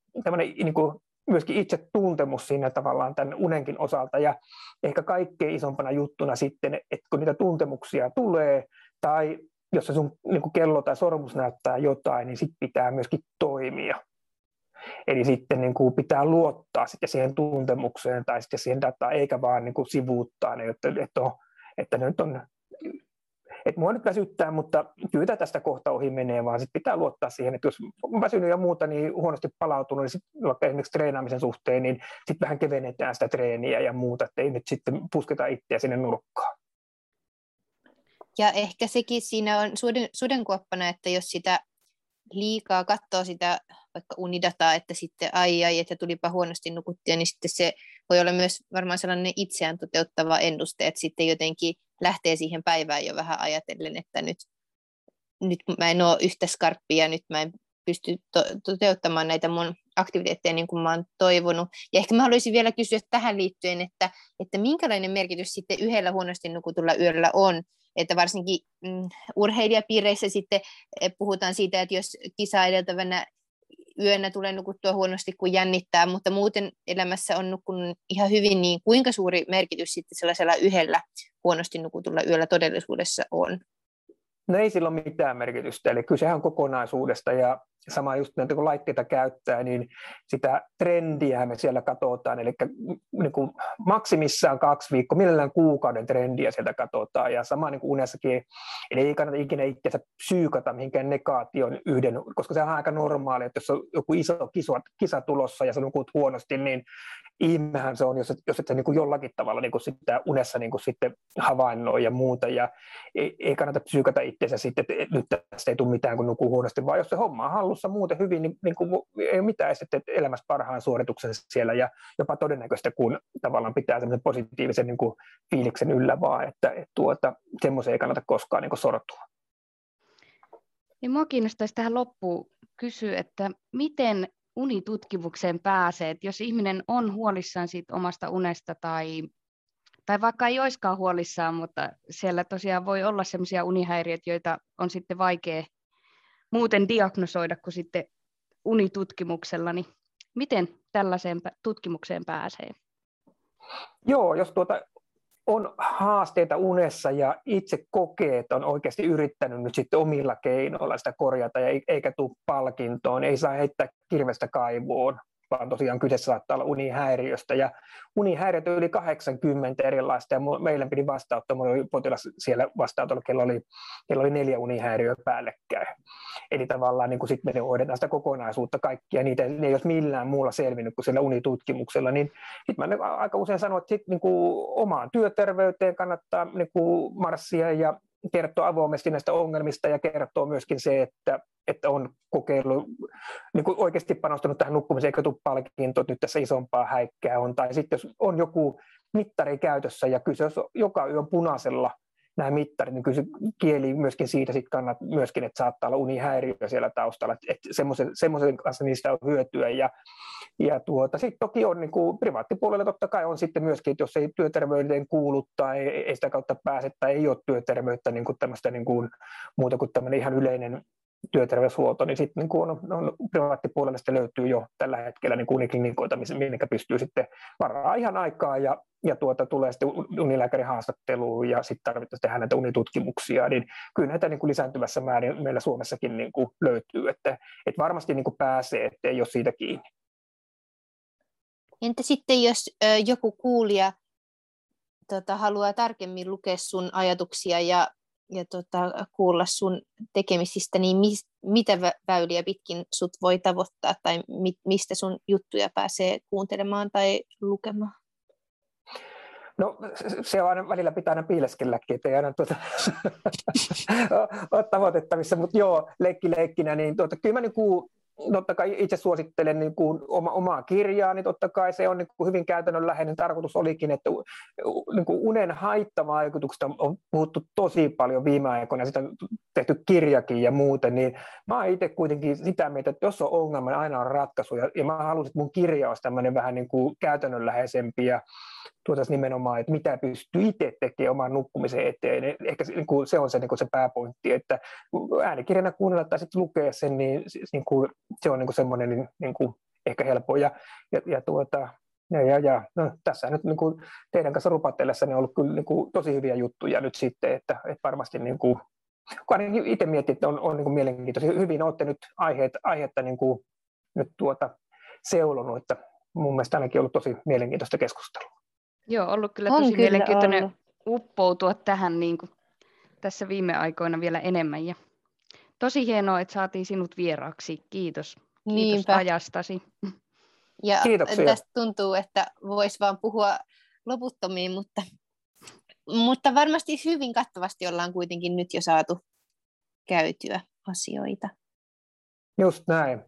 niin kuin, myöskin itse tuntemus siinä tavallaan tämän unenkin osalta ja ehkä kaikkein isompana juttuna sitten, että kun niitä tuntemuksia tulee tai jos se sun niin kuin kello tai sormus näyttää jotain, niin sitten pitää myöskin toimia. Eli sitten niin kuin pitää luottaa sitten siihen tuntemukseen tai sitten siihen dataan, eikä vaan niin kuin sivuuttaa ne, että, että, on, että nyt on että mua nyt väsyttää, mutta kyllä tästä kohta ohi menee, vaan sit pitää luottaa siihen, että jos on väsynyt ja muuta, niin huonosti palautunut, niin sit vaikka esimerkiksi treenaamisen suhteen, niin sitten vähän kevennetään sitä treeniä ja muuta, että ei nyt sitten pusketa itseä sinne nurkkaan. Ja ehkä sekin siinä on suden, sudenkuoppana, että jos sitä liikaa katsoo sitä vaikka unidataa, että sitten ai ai, että tulipa huonosti nukuttia, niin sitten se voi olla myös varmaan sellainen itseään toteuttava ennuste, että sitten jotenkin lähtee siihen päivään jo vähän ajatellen, että nyt, nyt mä en ole yhtä skarppia, nyt mä en pysty to- toteuttamaan näitä mun aktiviteetteja niin kuin mä oon toivonut. Ja ehkä mä haluaisin vielä kysyä tähän liittyen, että, että minkälainen merkitys sitten yhdellä huonosti nukutulla yöllä on, että varsinkin mm, urheilijapiireissä sitten eh, puhutaan siitä, että jos kisa edeltävänä yönä tulee nukuttua huonosti, kun jännittää, mutta muuten elämässä on nukkunut ihan hyvin, niin kuinka suuri merkitys sitten sellaisella yhdellä huonosti nukutulla yöllä todellisuudessa on? No ei sillä ole mitään merkitystä, eli kysehän on kokonaisuudesta ja sama just näitä kun laitteita käyttää, niin sitä trendiä me siellä katsotaan, eli niin kuin maksimissaan kaksi viikkoa, mielellään kuukauden trendiä sieltä katsotaan, ja sama niin kuin unessakin, eli ei kannata ikinä itseänsä psyykata mihinkään negaation yhden, koska se on aika normaali, että jos on joku iso kisa, kisa tulossa ja sä nukut huonosti, niin ihmehän se on, jos et, jos et sä niin kuin jollakin tavalla niin kuin sitä unessa niin kuin sitten havainnoi ja muuta, ja ei, ei kannata psyykata itseänsä sitten, että nyt tästä ei tule mitään, kun nukuu huonosti, vaan jos se homma on muuten hyvin, niin, niin kuin ei ole mitään sitten elämässä parhaan suorituksen siellä, ja jopa todennäköistä, kun tavallaan pitää semmoisen positiivisen niin kuin fiiliksen yllä vaan, että et tuota, semmoisen ei kannata koskaan niin kuin sortua. Niin mua kiinnostaisi tähän loppuun kysyä, että miten unitutkimukseen pääsee, että jos ihminen on huolissaan siitä omasta unesta tai, tai vaikka ei olisikaan huolissaan, mutta siellä tosiaan voi olla sellaisia unihäiriöitä, joita on sitten vaikea muuten diagnosoida kuin sitten unitutkimuksella, niin miten tällaiseen tutkimukseen pääsee? Joo, jos tuota on haasteita unessa ja itse kokee, että on oikeasti yrittänyt nyt sitten omilla keinoilla sitä korjata ja eikä tule palkintoon, ei saa heittää kirvestä kaivoon, vaan tosiaan kyseessä saattaa olla unihäiriöstä. Ja unihäiriöt yli 80 erilaista, ja meillä pidi vastaanottaa, mulla oli potilas siellä vastaanotolla, kello oli, kello oli neljä unihäiriöä päällekkäin. Eli tavallaan niin sitten me hoidetaan sitä kokonaisuutta kaikkia, niitä ne ei olisi millään muulla selvinnyt kuin siellä unitutkimuksella, niin sitten mä aika usein sanon, että sit, niin kuin omaan työterveyteen kannattaa niin kuin marssia ja kertoa avoimesti näistä ongelmista ja kertoo myöskin se, että, että on kokeillut, niin kuin oikeasti panostanut tähän nukkumiseen, eikä tule että nyt tässä isompaa häikkää on. Tai sitten jos on joku mittari käytössä ja kyse jos joka yö on punaisella nämä mittarit, niin kyllä se kieli myöskin siitä sit kannat myöskin, että saattaa olla unihäiriö siellä taustalla, että semmoisen, semmoisen kanssa niistä on hyötyä. Ja, ja tuota, sitten toki on niin kuin, privaattipuolella totta kai on sitten myöskin, että jos ei työterveyteen kuulu tai ei sitä kautta pääse tai ei ole työterveyttä niin kuin tämmöistä niin kuin, muuta kuin tämmöinen ihan yleinen työterveyshuolto, niin sitten niin on, on privaattipuolella sitten löytyy jo tällä hetkellä niin uniklinikoita, minne pystyy sitten varaa ihan aikaa ja, ja tuota, tulee sitten unilääkärin haastatteluun ja sitten tarvitaan tehdä näitä unitutkimuksia, niin kyllä näitä niin kuin lisääntyvässä määrin meillä Suomessakin niin kuin löytyy, että, että varmasti niin kuin pääsee, ettei ole siitä kiinni. Entä sitten, jos joku kuulija tota, haluaa tarkemmin lukea sun ajatuksia ja ja tota, kuulla sun tekemisistä, niin mis, mitä väyliä pitkin sut voi tavoittaa tai mi, mistä sun juttuja pääsee kuuntelemaan tai lukemaan? No se on aina, välillä pitää aina piileskelläkin, ettei aina tuota, ole tavoitettavissa, mutta joo, leikki leikkinä, niin tuota, kyllä mä niin kuin totta kai itse suosittelen niin kuin oma, omaa kirjaa, niin totta kai se on niin kuin hyvin käytännönläheinen. Tarkoitus olikin, että niin kuin unen haittavaikutuksista on puhuttu tosi paljon viime aikoina, sitä on tehty kirjakin ja muuten, niin mä oon itse kuitenkin sitä mieltä, että jos on ongelma, niin aina on ratkaisu, ja, ja mä haluaisin, että mun kirja olisi tämmöinen vähän niin kuin käytännönläheisempi, ja tuotaisiin nimenomaan, että mitä pystyy itse tekemään oman nukkumisen eteen. Ehkä se on se, niin kuin se pääpointti, että äänikirjana kuunnella tai sitten lukea sen, niin, niin kuin, se on niin kuin semmoinen niin, niin kuin ehkä helppo. Ja, ja, ja, tuota, ja, ja, ja no, tässä nyt niin kuin teidän kanssa rupatellessa niin on ollut kyllä niin kuin, tosi hyviä juttuja nyt sitten, että, että varmasti niin kuin, kun itse miettii, että on, on niin kuin mielenkiintoisia. Hyvin olette nyt aiheet, aihetta niin kuin, nyt tuota, seulonut, että mun mielestä ainakin ollut tosi mielenkiintoista keskustelua. Joo, ollut kyllä on tosi kyllä mielenkiintoinen ollut. uppoutua tähän niin kuin tässä viime aikoina vielä enemmän. Ja tosi hienoa, että saatiin sinut vieraaksi. Kiitos. Kiitos Niinpä. ajastasi. Ja Kiitoksia. tästä tuntuu, että voisi vaan puhua loputtomiin, mutta, mutta varmasti hyvin kattavasti ollaan kuitenkin nyt jo saatu käytyä asioita. Just näin.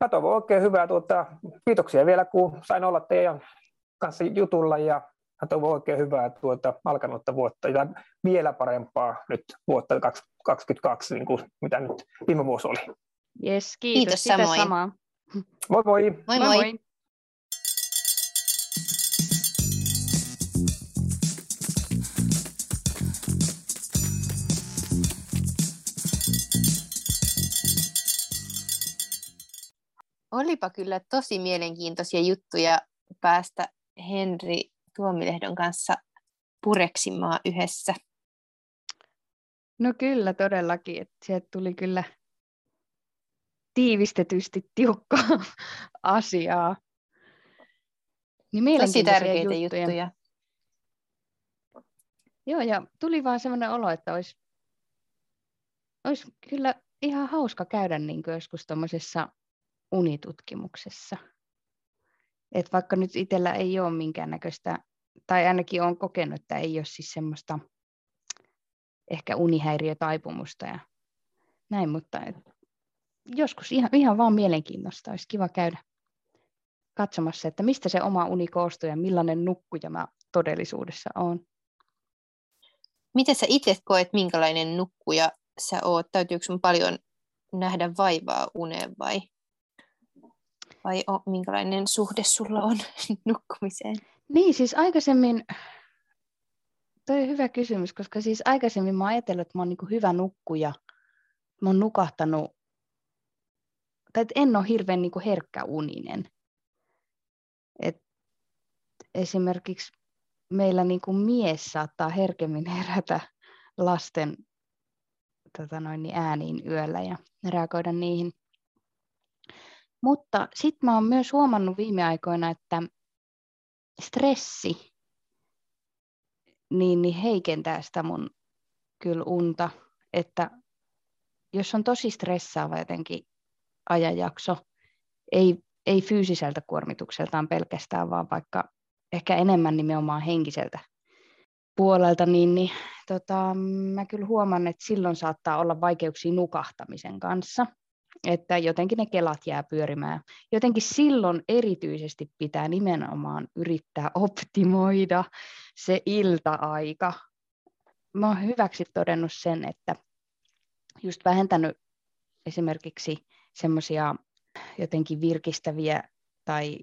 Mä toivon oikein hyvää. Tuota, kiitoksia vielä, kun sain olla teidän kanssa jutulla ja toivon oikein hyvää tuota alkanutta vuotta ja vielä parempaa nyt vuotta 2022, niin kuin mitä nyt viime vuosi oli. Yes, kiitos, kiitos samoin. samaa. Moi moi. Moi moi. moi. moi. Olipa kyllä tosi mielenkiintoisia juttuja päästä Henri Tuomilehdon kanssa pureksimaan yhdessä? No kyllä todellakin, että sieltä tuli kyllä tiivistetysti tiukkaa asiaa. Niin Tosi tärkeitä juttuja. juttuja. Joo, ja tuli vaan sellainen olo, että olisi, olisi kyllä ihan hauska käydä niin joskus tuommoisessa unitutkimuksessa. Et vaikka nyt itsellä ei ole minkäännäköistä, tai ainakin olen kokenut, että ei ole siis semmoista ehkä unihäiriötaipumusta ja näin, mutta et joskus ihan, ihan vaan mielenkiintoista olisi kiva käydä katsomassa, että mistä se oma uni koostuu ja millainen nukkuja mä todellisuudessa on. Miten sä itse koet, minkälainen nukkuja sä oot? Täytyykö sun paljon nähdä vaivaa uneen vai vai o, minkälainen suhde sulla on nukkumiseen? Niin, siis aikaisemmin, toi on hyvä kysymys, koska siis aikaisemmin mä ajatellut, että mä oon niin hyvä nukkuja. Mä oon nukahtanut, tai että en ole hirveän niin herkkä uninen. Et esimerkiksi meillä niin kuin mies saattaa herkemmin herätä lasten tota noin, niin ääniin yöllä ja reagoida niihin. Mutta sitten mä oon myös huomannut viime aikoina, että stressi niin, niin heikentää sitä mun kyllä unta, että jos on tosi stressaava jotenkin ajanjakso, ei, ei fyysiseltä kuormitukseltaan pelkästään, vaan vaikka ehkä enemmän nimenomaan henkiseltä puolelta, niin, niin tota, mä kyllä huomaan, että silloin saattaa olla vaikeuksia nukahtamisen kanssa että jotenkin ne kelat jää pyörimään. Jotenkin silloin erityisesti pitää nimenomaan yrittää optimoida se ilta-aika. Mä oon hyväksi todennut sen, että just vähentänyt esimerkiksi semmoisia jotenkin virkistäviä tai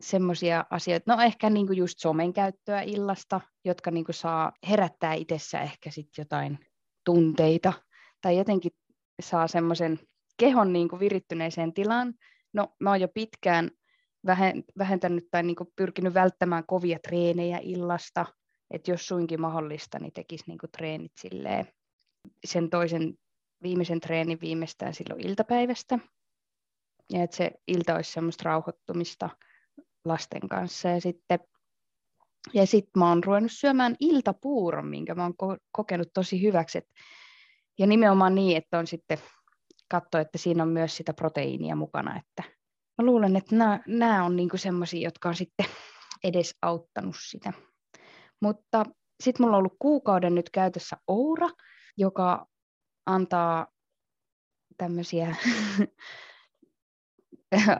semmoisia asioita, no ehkä niinku just somen käyttöä illasta, jotka niinku saa herättää itsessä ehkä sitten jotain tunteita tai jotenkin saa semmoisen kehon niin kuin virittyneeseen tilaan. No, mä oon jo pitkään vähentänyt tai niin kuin pyrkinyt välttämään kovia treenejä illasta, että jos suinkin mahdollista, niin tekisi niin kuin treenit silleen, sen toisen viimeisen treenin viimeistään silloin iltapäivästä. Ja että se ilta olisi semmoista rauhoittumista lasten kanssa. Ja sitten ja sitten mä oon ruvennut syömään iltapuuron, minkä mä oon ko- kokenut tosi hyväksi. Et, ja nimenomaan niin, että on sitten katso, että siinä on myös sitä proteiinia mukana. Että mä luulen, että nämä on niinku semmoisia, jotka on sitten edes auttanut sitä. Mutta sitten mulla on ollut kuukauden nyt käytössä Oura, joka antaa tämmöisiä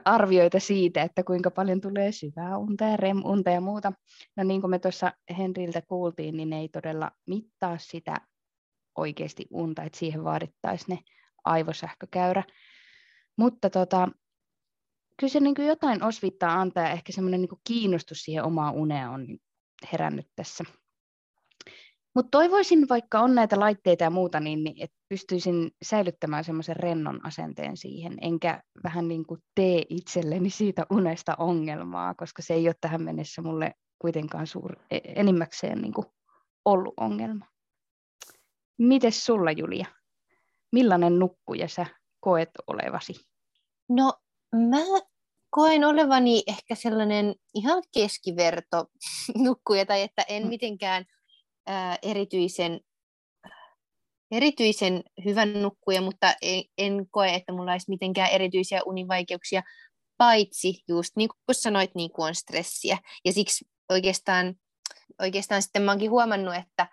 arvioita siitä, että kuinka paljon tulee syvää unta ja REM-unta ja muuta. No niin kuin me tuossa Henriltä kuultiin, niin ne ei todella mittaa sitä oikeasti unta, että siihen vaadittaisiin ne aivosähkökäyrä. Mutta tota, kyllä se niin kuin jotain osvittaa antaa ja ehkä semmoinen niin kiinnostus siihen omaan uneen on herännyt tässä mutta toivoisin, vaikka on näitä laitteita ja muuta, niin, niin että pystyisin säilyttämään semmoisen rennon asenteen siihen, enkä vähän niin kuin tee itselleni siitä unesta ongelmaa, koska se ei ole tähän mennessä mulle kuitenkaan suur, e, enimmäkseen niin kuin ollut ongelma. Mites sulla, Julia? Millainen nukkuja sä koet olevasi? No, mä koen olevani ehkä sellainen ihan keskiverto nukkuja, tai että en mm. mitenkään ää, erityisen, erityisen hyvän nukkuja, mutta en, en koe, että mulla olisi mitenkään erityisiä univaikeuksia, paitsi just niin kuin sanoit, niin kuin on stressiä. Ja siksi oikeastaan, oikeastaan sitten mä oonkin huomannut, että,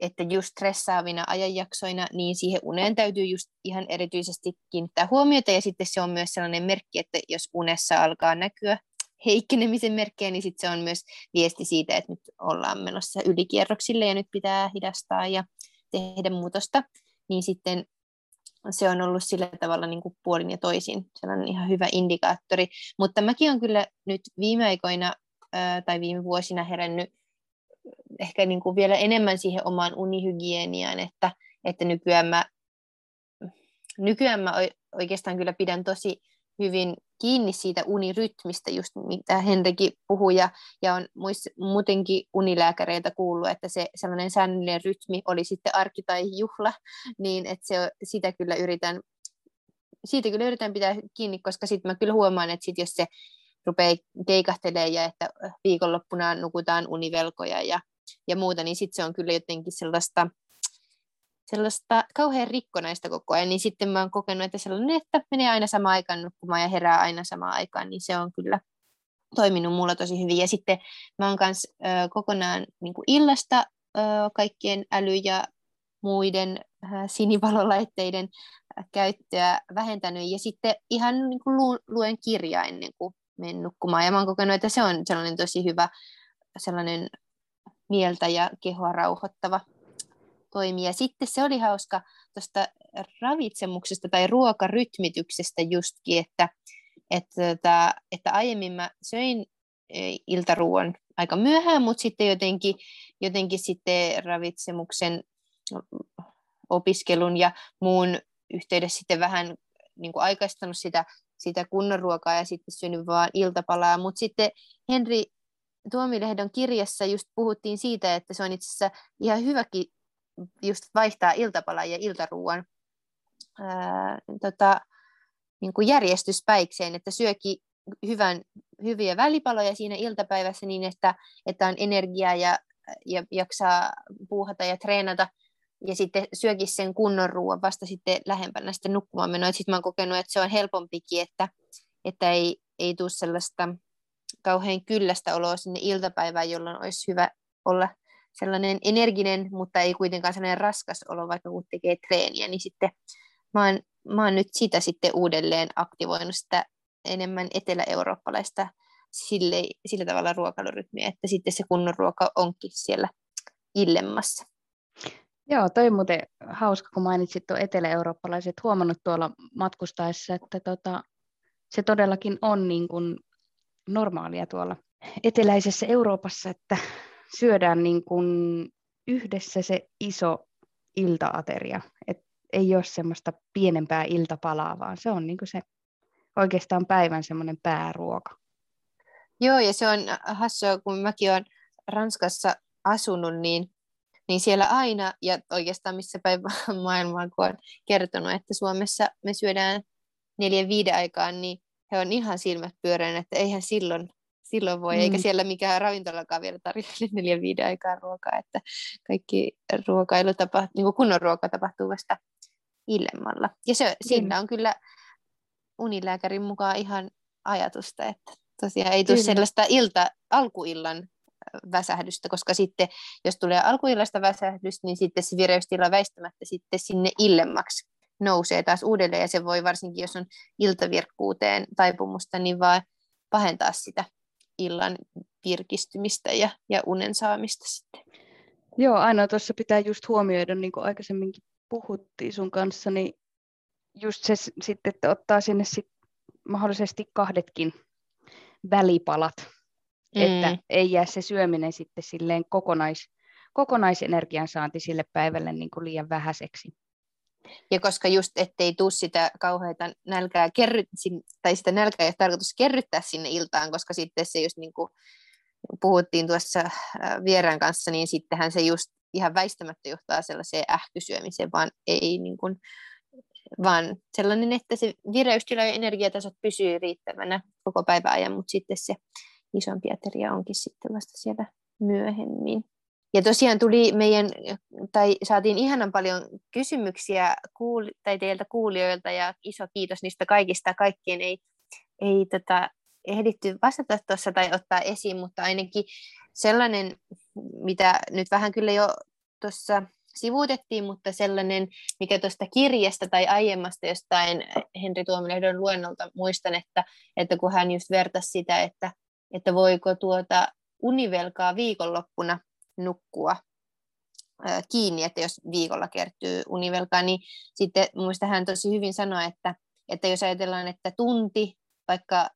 että just stressaavina ajanjaksoina, niin siihen uneen täytyy just ihan erityisesti kiinnittää huomiota, ja sitten se on myös sellainen merkki, että jos unessa alkaa näkyä heikkenemisen merkkejä, niin sitten se on myös viesti siitä, että nyt ollaan menossa ylikierroksille ja nyt pitää hidastaa ja tehdä muutosta, niin sitten se on ollut sillä tavalla niin kuin puolin ja toisin sellainen ihan hyvä indikaattori. Mutta mäkin olen kyllä nyt viime aikoina tai viime vuosina herännyt ehkä niin kuin vielä enemmän siihen omaan unihygieniaan, että, että nykyään mä, nykyään mä oikeastaan kyllä pidän tosi hyvin kiinni siitä unirytmistä, just mitä Henrikin puhui, ja, ja on muist, muutenkin unilääkäreiltä kuullut, että se sellainen säännöllinen rytmi oli sitten arki tai juhla, niin että se, sitä kyllä yritän, siitä kyllä yritän pitää kiinni, koska sitten mä kyllä huomaan, että sit jos se rupeaa keikahtelemaan ja että viikonloppuna nukutaan univelkoja ja, ja muuta, niin sitten se on kyllä jotenkin sellaista sellaista kauhean rikkonaista koko ajan, niin sitten mä oon kokenut, että sellainen, että menee aina sama aikaan nukkumaan ja herää aina samaan aikaan, niin se on kyllä toiminut mulla tosi hyvin. Ja sitten mä oon myös kokonaan niin kuin illasta kaikkien äly- ja muiden ö, sinivalolaitteiden käyttöä vähentänyt. Ja sitten ihan niin kuin lu, luen kirjaa ennen kuin menen nukkumaan. Ja mä oon kokenut, että se on sellainen tosi hyvä sellainen mieltä ja kehoa rauhoittava toimii. Ja sitten se oli hauska tuosta ravitsemuksesta tai ruokarytmityksestä justkin, että, että, että, että aiemmin mä söin e, iltaruuan aika myöhään, mutta sitten jotenkin, jotenkin sitten ravitsemuksen opiskelun ja muun yhteydessä sitten vähän niin kuin aikaistanut sitä, sitä kunnon ruokaa ja sitten syönyt vaan iltapalaa, mutta sitten Henri Tuomilehdon kirjassa just puhuttiin siitä, että se on itse asiassa ihan hyväkin just vaihtaa iltapalan ja iltaruuan tota, niin järjestyspäikseen, että syöki hyvän, hyviä välipaloja siinä iltapäivässä niin, että, että on energiaa ja, ja jaksaa puuhata ja treenata, ja sitten syökin sen kunnon ruoan vasta sitten lähempänä sitten nukkumaan menoa. Sitten mä oon kokenut, että se on helpompikin, että, että ei, ei tule sellaista kauhean kyllästä oloa sinne iltapäivään, jolloin olisi hyvä olla sellainen energinen, mutta ei kuitenkaan sellainen raskas olo, vaikka kun tekee treeniä, niin sitten mä oon, mä oon nyt sitä sitten uudelleen aktivoinut sitä enemmän etelä-eurooppalaista sille, sillä tavalla ruokailurytmiä, että sitten se kunnon ruoka onkin siellä illemmassa. Joo, toi muuten hauska, kun mainitsit tuon etelä-eurooppalaiset, huomannut tuolla matkustaessa, että tota, se todellakin on niin kuin normaalia tuolla eteläisessä Euroopassa, että syödään niin kuin yhdessä se iso iltaateria. Et ei ole semmoista pienempää iltapalaa, vaan se on niin se oikeastaan päivän semmoinen pääruoka. Joo, ja se on hassua, kun mäkin olen Ranskassa asunut, niin, niin siellä aina, ja oikeastaan missä päin maailmaa, kun on kertonut, että Suomessa me syödään neljän viiden aikaan, niin he on ihan silmät pyöreän, että eihän silloin, silloin voi, mm. eikä siellä mikään ravintolakaan vielä tarjolle neljän viiden aikaan ruokaa, että kaikki ruokailu tapahtuu, niin kuin kunnon ruoka tapahtuu vasta illemmalla. Ja se, mm. siinä on kyllä unilääkärin mukaan ihan ajatusta, että tosiaan ei tule sellaista ilta, alkuillan väsähdystä, koska sitten jos tulee alkuillasta väsähdystä, niin sitten se vireystila väistämättä sitten sinne illemmaksi nousee taas uudelleen, ja se voi varsinkin, jos on iltavirkkuuteen taipumusta, niin vaan pahentaa sitä illan virkistymistä ja, ja unen saamista sitten. Joo, ainoa tuossa pitää just huomioida, niin kuin aikaisemminkin puhuttiin sun kanssa, niin just se sitten, että ottaa sinne sit mahdollisesti kahdetkin välipalat, mm. että ei jää se syöminen sitten silleen kokonais, kokonaisenergian saanti sille päivälle niin kuin liian vähäiseksi. Ja koska just ettei tuu sitä kauheita nälkää kerry, tai sitä nälkää ei tarkoitus kerryttää sinne iltaan, koska sitten se just niin kuin puhuttiin tuossa äh, vieraan kanssa, niin sittenhän se just ihan väistämättä johtaa sellaiseen ähkysyömiseen, vaan ei niin kuin, vaan sellainen, että se vireystila ja energiatasot pysyy riittävänä koko päivän ajan, mutta sitten se isompi ateria onkin sitten vasta siellä myöhemmin. Ja tosiaan tuli meidän, tai saatiin ihanan paljon kysymyksiä kuul, tai teiltä kuulijoilta, ja iso kiitos niistä kaikista. Kaikkien ei, ei tota, ehditty vastata tuossa tai ottaa esiin, mutta ainakin sellainen, mitä nyt vähän kyllä jo tuossa sivuutettiin, mutta sellainen, mikä tuosta kirjasta tai aiemmasta jostain Henri Tuomilehdon luennolta muistan, että, että kun hän just vertasi sitä, että, että voiko tuota univelkaa viikonloppuna nukkua kiinni, että jos viikolla kertyy univelkaa, niin sitten muista hän tosi hyvin sanoi, että, että jos ajatellaan, että tunti, vaikka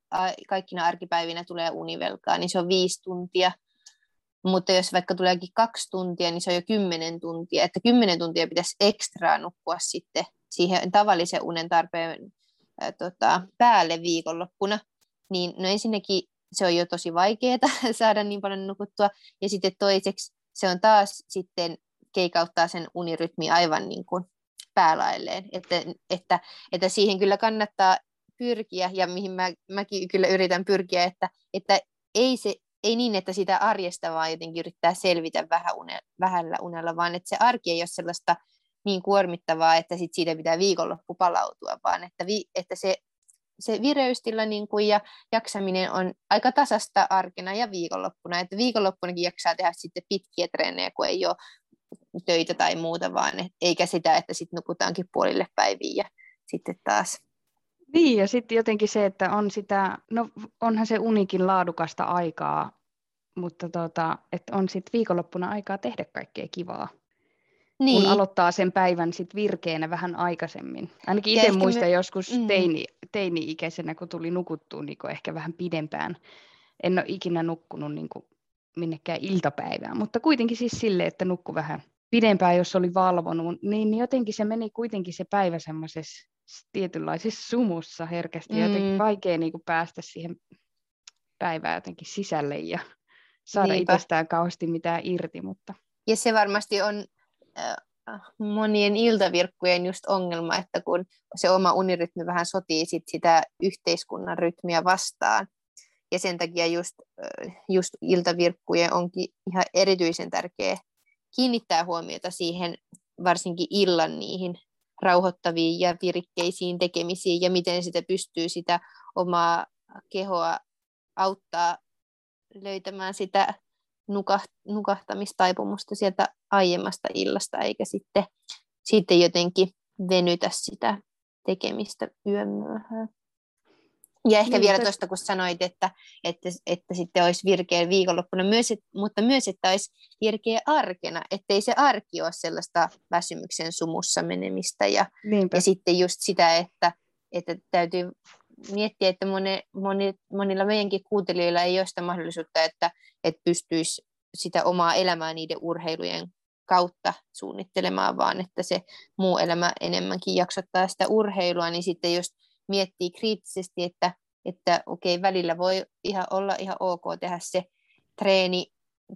kaikkina arkipäivinä tulee univelkaa, niin se on viisi tuntia, mutta jos vaikka tuleekin kaksi tuntia, niin se on jo kymmenen tuntia, että kymmenen tuntia pitäisi ekstraa nukkua sitten siihen tavallisen unen tarpeen ää, tota, päälle viikonloppuna, niin no ensinnäkin se on jo tosi vaikeaa saada niin paljon nukuttua, ja sitten toiseksi se on taas sitten keikauttaa sen unirytmi aivan niin kuin päälailleen, että, että, että siihen kyllä kannattaa pyrkiä, ja mihin mä, mäkin kyllä yritän pyrkiä, että, että ei, se, ei niin, että sitä arjesta vaan jotenkin yrittää selvitä vähän une, vähällä unella, vaan että se arki ei ole sellaista niin kuormittavaa, että sit siitä pitää viikonloppu palautua, vaan että, vi, että se se vireystila niin kuin, ja jaksaminen on aika tasasta arkena ja viikonloppuna. Että viikonloppunakin jaksaa tehdä sitten pitkiä treenejä, kun ei ole töitä tai muuta, vaan et, eikä sitä, että sitten nukutaankin puolille päiviin ja sitten taas. Niin, ja sitten jotenkin se, että on sitä, no onhan se unikin laadukasta aikaa, mutta tota, että on sitten viikonloppuna aikaa tehdä kaikkea kivaa niin. kun aloittaa sen päivän sit virkeänä vähän aikaisemmin. Ainakin itse muistan me... joskus mm. teini, teini-ikäisenä, kun tuli nukuttua niin ehkä vähän pidempään. En ole ikinä nukkunut niin minnekään iltapäivään, mutta kuitenkin siis sille, että nukku vähän pidempään, jos oli valvonut, niin jotenkin se meni kuitenkin se päivä semmoisessa tietynlaisessa sumussa herkästi. Mm. Jotenkin vaikea niin päästä siihen päivään jotenkin sisälle ja saada Niinpä. itsestään kauheasti mitään irti. Mutta... Ja se varmasti on monien iltavirkkujen just ongelma, että kun se oma unirytmi vähän sotii sit sitä yhteiskunnan rytmiä vastaan. Ja sen takia just, just iltavirkkujen onkin ihan erityisen tärkeä kiinnittää huomiota siihen varsinkin illan niihin rauhoittaviin ja virikkeisiin tekemisiin ja miten sitä pystyy sitä omaa kehoa auttaa löytämään sitä nukahtamistaipumusta sieltä aiemmasta illasta, eikä sitten, sitten jotenkin venytä sitä tekemistä yön myöhään. Ja ehkä niin, vielä tuosta, kun sanoit, että, että, että sitten olisi virkeä viikonloppuna, myös, mutta myös, että olisi virkeä arkena, ettei se arki ole sellaista väsymyksen sumussa menemistä. Ja, ja sitten just sitä, että, että täytyy miettiä, että moni, moni, monilla meidänkin kuuntelijoilla ei ole sitä mahdollisuutta, että, että pystyisi sitä omaa elämää niiden urheilujen kautta suunnittelemaan, vaan että se muu elämä enemmänkin jaksottaa sitä urheilua, niin sitten just miettii kriittisesti, että, että okei, välillä voi ihan olla ihan ok tehdä se treeni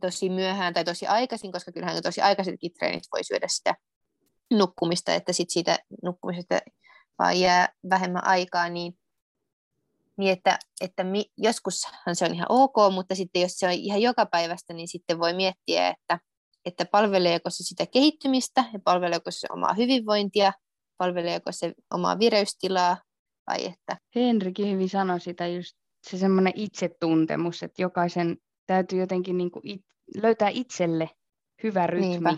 tosi myöhään tai tosi aikaisin, koska kyllähän tosi aikaisetkin treenit voi syödä sitä nukkumista, että sit siitä nukkumisesta vaan jää vähemmän aikaa, niin, niin että, että mi, joskushan se on ihan ok, mutta sitten jos se on ihan joka päivästä, niin sitten voi miettiä, että, että palveleeko se sitä kehittymistä ja palveleeko se omaa hyvinvointia, palveleeko se omaa vireystilaa vai että... Henrikin hyvin sanoi sitä just se semmoinen itsetuntemus, että jokaisen täytyy jotenkin niin kuin it, löytää itselle hyvä rytmi Niinpä.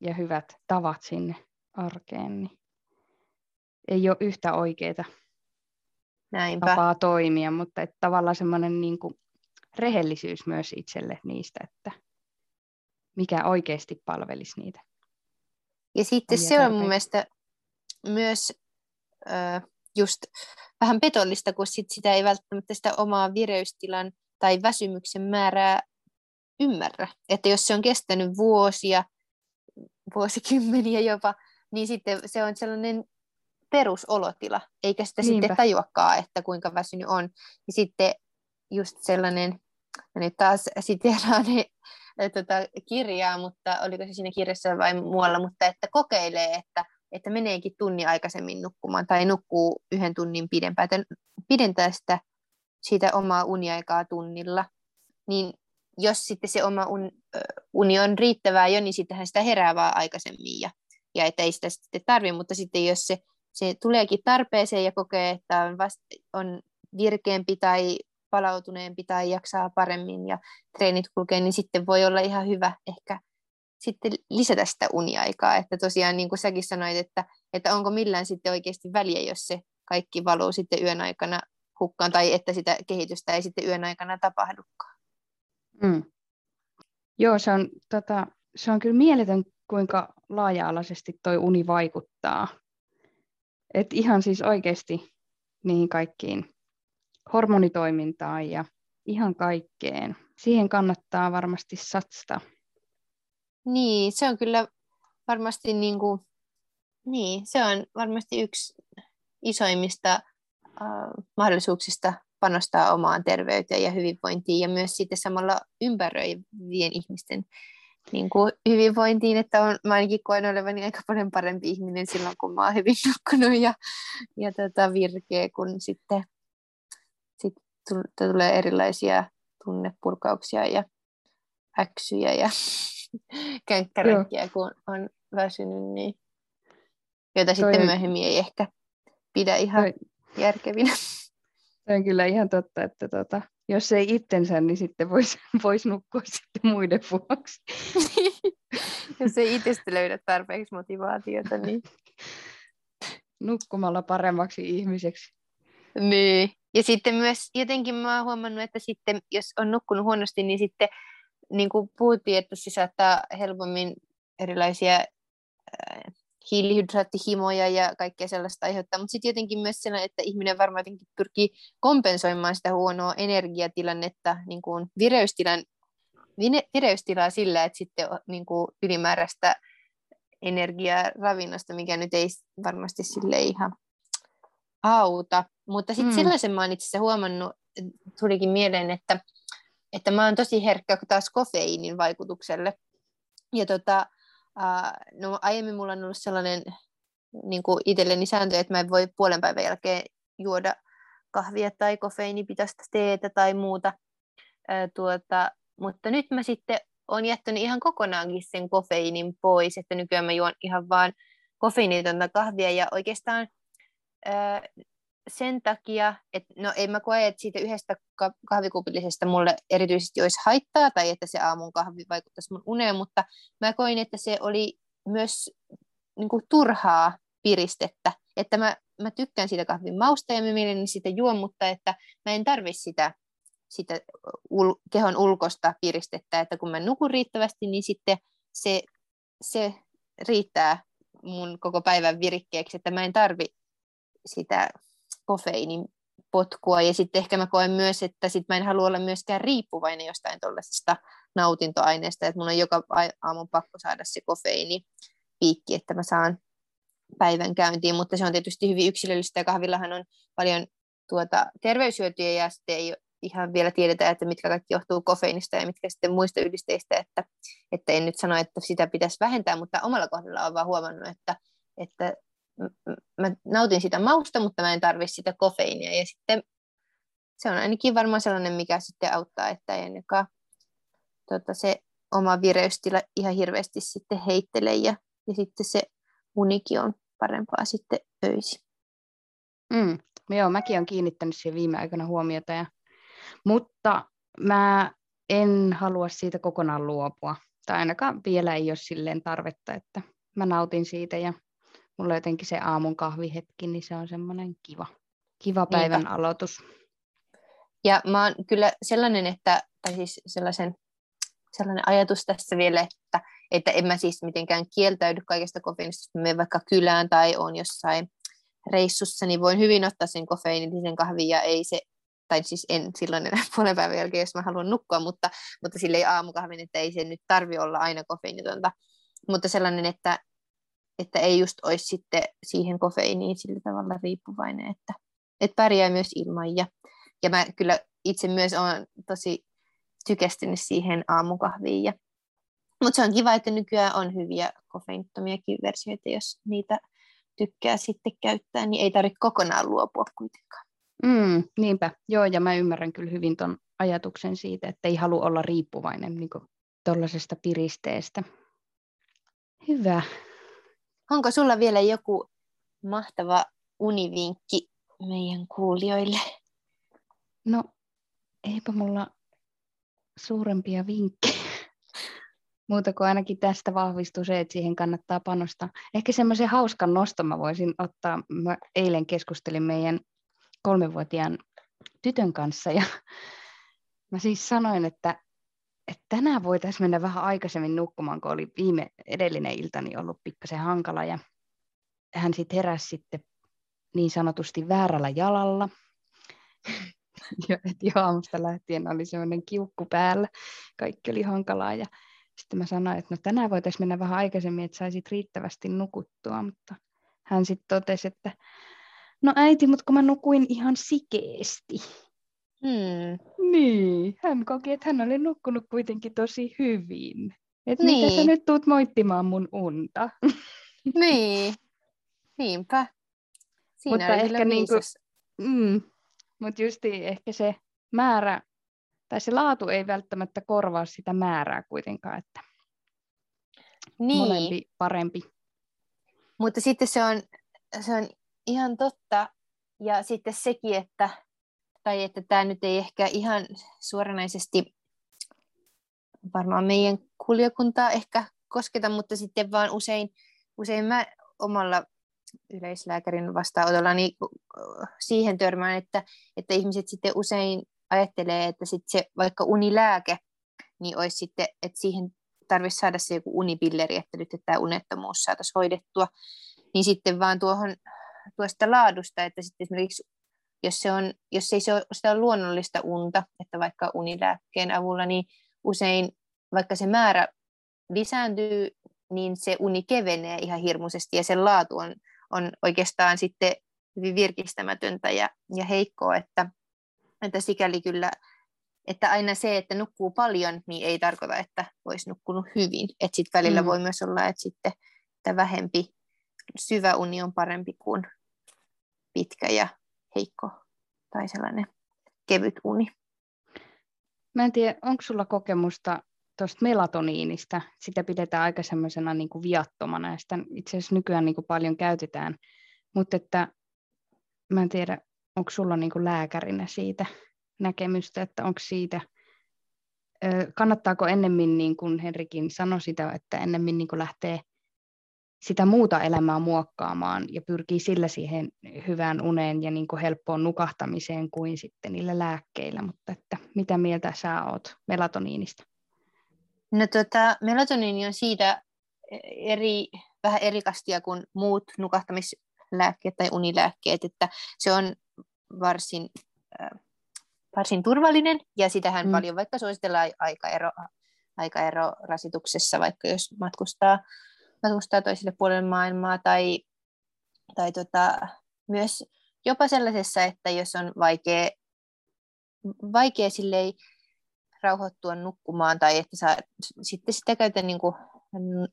ja hyvät tavat sinne arkeen. Niin ei ole yhtä oikeaa Näinpä. tapaa toimia, mutta että tavallaan semmoinen niin kuin rehellisyys myös itselle niistä, että mikä oikeasti palvelisi niitä. Ja sitten se on mun mielestä myös äh, just vähän petollista, kun sit sitä ei välttämättä sitä omaa vireystilan tai väsymyksen määrää ymmärrä. Että jos se on kestänyt vuosia, vuosikymmeniä jopa, niin sitten se on sellainen perusolotila, eikä sitä Niinpä. sitten tajuakaan, että kuinka väsynyt on. Ja sitten just sellainen, ja nyt taas siteraan tota, kirjaa, mutta oliko se siinä kirjassa vai muualla, mutta että kokeilee, että, että meneekin tunnin aikaisemmin nukkumaan tai nukkuu yhden tunnin pidempään, että pidentää sitä siitä omaa uniaikaa tunnilla, niin jos sitten se oma un, uni on riittävää jo, niin sittenhän sitä herää vaan aikaisemmin ja, ja että ei sitä sitten tarvitse, mutta sitten jos se, se tuleekin tarpeeseen ja kokee, että on, vast, on virkeämpi tai palautuneempi tai jaksaa paremmin ja treenit kulkee, niin sitten voi olla ihan hyvä ehkä sitten lisätä sitä uniaikaa. Että tosiaan niin kuin säkin sanoit, että, että onko millään sitten oikeasti väliä, jos se kaikki valuu sitten yön aikana hukkaan tai että sitä kehitystä ei sitten yön aikana tapahdukaan. Mm. Joo, se on, tota, se on kyllä mieletön, kuinka laaja-alaisesti toi uni vaikuttaa. Et ihan siis oikeasti niihin kaikkiin hormonitoimintaan ja ihan kaikkeen. Siihen kannattaa varmasti satsata. Niin, se on kyllä varmasti niin kuin, niin, se on varmasti yksi isoimmista äh, mahdollisuuksista panostaa omaan terveyteen ja hyvinvointiin ja myös sitten samalla ympäröivien ihmisten niin kuin hyvinvointiin, että on, mä ainakin koen olevani aika paljon parempi ihminen silloin, kun mä oon hyvin nukkunut ja, ja tota virkeä, kun sitten sit tulee erilaisia tunnepurkauksia ja äksyjä ja känkkäräkkiä, kun on väsynyt, niin, joita Toi... sitten myöhemmin ei ehkä pidä ihan Toi järkevinä. Se on kyllä ihan totta, että tota, jos ei itsensä, niin sitten voisi vois nukkua sitten muiden vuoksi. jos ei itsestä löydä tarpeeksi motivaatiota, niin... Nukkumalla paremmaksi ihmiseksi. Niin. Ja sitten myös jotenkin mä oon huomannut, että sitten jos on nukkunut huonosti, niin sitten niin kuin puhuttiin, että se saattaa helpommin erilaisia hiilihydraattihimoja ja kaikkea sellaista aiheuttaa, mutta sitten jotenkin myös sellainen, että ihminen varmaan jotenkin pyrkii kompensoimaan sitä huonoa energiatilannetta, niin kuin vireystilan, vireystilaa sillä, että sitten niin kuin ylimääräistä energiaa ravinnosta, mikä nyt ei varmasti sille ihan auta. Mutta sitten mm. sellaisen mä oon itse asiassa huomannut, tulikin mieleen, että, että mä oon tosi herkkä taas kofeiinin vaikutukselle. Ja tota, Uh, no aiemmin mulla on ollut sellainen niin kuin itselleni sääntö, että mä en voi puolen päivän jälkeen juoda kahvia tai kofeiinipitoista teetä tai muuta. Uh, tuota, mutta nyt mä sitten olen jättänyt ihan kokonaankin sen kofeiinin pois, että nykyään mä juon ihan vaan kofeiinitonta kahvia ja oikeastaan sen takia, että no en mä koe, että siitä yhdestä kahvikupillisesta mulle erityisesti olisi haittaa tai että se aamun kahvi vaikuttaisi mun uneen, mutta mä koin, että se oli myös niin kuin, turhaa piristettä, että mä, mä tykkään siitä kahvin mausta ja mä mielelläni sitä juon, mutta että mä en tarvi sitä, sitä ul, kehon ulkosta piristettä, että kun mä nukun riittävästi, niin sitten se, se riittää mun koko päivän virikkeeksi, että mä en tarvi sitä kofeiinin potkua. Ja sitten ehkä mä koen myös, että sit mä en halua olla myöskään riippuvainen jostain tuollaisesta nautintoaineesta, että mun on joka aamu pakko saada se kofeiini piikki, että mä saan päivän käyntiin, mutta se on tietysti hyvin yksilöllistä ja kahvillahan on paljon tuota, terveyshyötyjä ja sitten ei ihan vielä tiedetä, että mitkä kaikki johtuu kofeiinista ja mitkä sitten muista yhdisteistä, että, että en nyt sano, että sitä pitäisi vähentää, mutta omalla kohdalla olen vaan huomannut, että, että mä nautin sitä mausta, mutta mä en tarvitse sitä kofeiinia ja sitten se on ainakin varmaan sellainen, mikä sitten auttaa, että ei ainakaan tuota, se oma vireystila ihan hirveästi sitten heittele ja, ja sitten se unikin on parempaa sitten öisin. Mm, joo, mäkin olen kiinnittänyt siihen viime aikoina huomiota, ja, mutta mä en halua siitä kokonaan luopua. Tai ainakaan vielä ei ole silleen tarvetta, että mä nautin siitä ja mulla jotenkin se aamun kahvihetki, niin se on semmoinen kiva, kiva päivän Niinpä. aloitus. Ja mä oon kyllä sellainen, että, tai siis sellaisen, sellainen ajatus tässä vielä, että, että en mä siis mitenkään kieltäydy kaikesta kofeiinista, jos menen vaikka kylään tai on jossain reissussa, niin voin hyvin ottaa sen kofeiinillisen kahvin ja ei se, tai siis en silloin enää puolen päivän jälkeen, jos mä haluan nukkua, mutta, mutta sille ei aamukahvin, että ei se nyt tarvi olla aina kofeiinitonta. Mutta sellainen, että, että ei just olisi sitten siihen kofeiiniin sillä tavalla riippuvainen, että, että pärjää myös ilman. Ja, ja mä kyllä itse myös olen tosi tykästynyt siihen aamukahviin. Ja, mutta se on kiva, että nykyään on hyviä kofeiinittomiakin versioita, jos niitä tykkää sitten käyttää, niin ei tarvitse kokonaan luopua kuitenkaan. Mm, niinpä, joo, ja mä ymmärrän kyllä hyvin ton ajatuksen siitä, että ei halua olla riippuvainen niin tuollaisesta piristeestä. Hyvä. Onko sulla vielä joku mahtava univinkki meidän kuulijoille? No, eipä mulla suurempia vinkkejä. Muuta kuin ainakin tästä vahvistuu se, että siihen kannattaa panostaa. Ehkä semmoisen hauskan noston mä voisin ottaa. Mä eilen keskustelin meidän kolmenvuotiaan tytön kanssa ja mä siis sanoin, että, että tänään voitaisiin mennä vähän aikaisemmin nukkumaan, kun oli viime edellinen iltani ollut pikkasen hankala ja hän sitten heräsi sitten niin sanotusti väärällä jalalla. ja jo aamusta lähtien oli semmoinen kiukku päällä, kaikki oli hankalaa ja sitten mä sanoin, että no tänään voitaisiin mennä vähän aikaisemmin, että saisit riittävästi nukuttua, mutta hän sitten totesi, että no äiti, mutta kun mä nukuin ihan sikeesti. Hmm. Niin, hän koki, että hän oli nukkunut kuitenkin tosi hyvin. Että niin. miten sä nyt tuut moittimaan mun unta? Niin, niinpä. Siinä mutta ehkä niinku, mm, mutta justi ehkä se määrä tai se laatu ei välttämättä korvaa sitä määrää kuitenkaan, että niin. molempi parempi. Mutta sitten se on, se on ihan totta, ja sitten sekin, että, tai että tämä nyt ei ehkä ihan suoranaisesti varmaan meidän kuljekuntaa ehkä kosketa, mutta sitten vaan usein, usein mä omalla yleislääkärin vastaanotolla niin siihen törmään, että, että ihmiset sitten usein ajattelee, että sit se vaikka unilääke, niin olisi sitten, että siihen tarvitsisi saada se joku unipilleri, että nyt että tämä unettomuus saataisiin hoidettua, niin sitten vaan tuohon tuosta laadusta, että sitten esimerkiksi jos, se on, jos ei se ole sitä luonnollista unta, että vaikka unilääkkeen avulla, niin usein vaikka se määrä lisääntyy, niin se uni kevenee ihan hirmuisesti ja sen laatu on, on oikeastaan sitten hyvin virkistämätöntä ja, ja heikkoa, että että sikäli kyllä, että aina se, että nukkuu paljon, niin ei tarkoita, että olisi nukkunut hyvin. Että sitten välillä mm. voi myös olla, että sitten että vähempi syvä uni on parempi kuin pitkä ja heikko tai sellainen kevyt uni. Mä en tiedä, onko sulla kokemusta tuosta melatoniinista? Sitä pidetään aika semmoisena niin kuin viattomana ja sitä itse asiassa nykyään niin kuin paljon käytetään. Mutta että mä en tiedä, onko sulla niin kuin lääkärinä siitä näkemystä, että onko siitä, kannattaako ennemmin, niin kuin Henrikin sanoi sitä, että ennemmin niin kuin lähtee sitä muuta elämää muokkaamaan ja pyrkii sillä siihen hyvään uneen ja niin kuin helppoon nukahtamiseen kuin sitten niillä lääkkeillä, mutta että mitä mieltä sä oot melatoniinista? No tota, melatoniini on siitä eri, vähän eri kastia kuin muut nukahtamislääkkeet tai unilääkkeet, että se on varsin, äh, varsin turvallinen ja sitähän mm. paljon vaikka suositellaan aikaero aikaerorasituksessa, vaikka jos matkustaa, matkustaa toiselle puolelle maailmaa tai, tai tota, myös jopa sellaisessa, että jos on vaikea, vaikea rauhoittua nukkumaan tai että saa, sitten sitä käytän niin kuin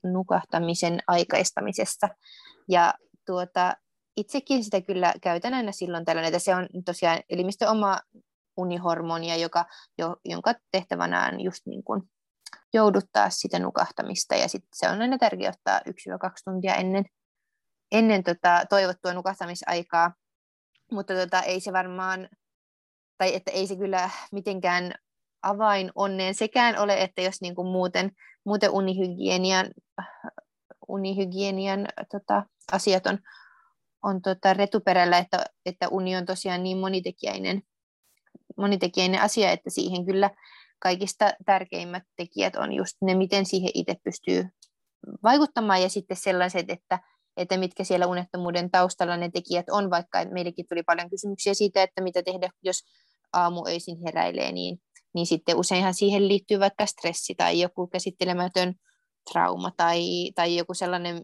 nukahtamisen aikaistamisessa. Ja tuota, itsekin sitä kyllä käytän aina silloin tällöin, että se on tosiaan elimistön oma unihormonia, joka, jo, jonka tehtävänä on just niin kuin jouduttaa sitä nukahtamista ja sitten se on aina tärkeää ottaa 1-2 tuntia ennen, ennen tota toivottua nukahtamisaikaa, mutta tota, ei se varmaan, tai että ei se kyllä mitenkään avain onneen sekään ole, että jos niin kuin muuten, muuten unihygienian, unihygienian tota, asiat on, on tota retuperällä, että, että uni on tosiaan niin monitekijäinen, monitekijäinen asia, että siihen kyllä kaikista tärkeimmät tekijät on just ne, miten siihen itse pystyy vaikuttamaan ja sitten sellaiset, että, että mitkä siellä unettomuuden taustalla ne tekijät on, vaikka meillekin tuli paljon kysymyksiä siitä, että mitä tehdä, jos aamuöisin heräilee, niin, niin sitten useinhan siihen liittyy vaikka stressi tai joku käsittelemätön trauma tai, tai joku sellainen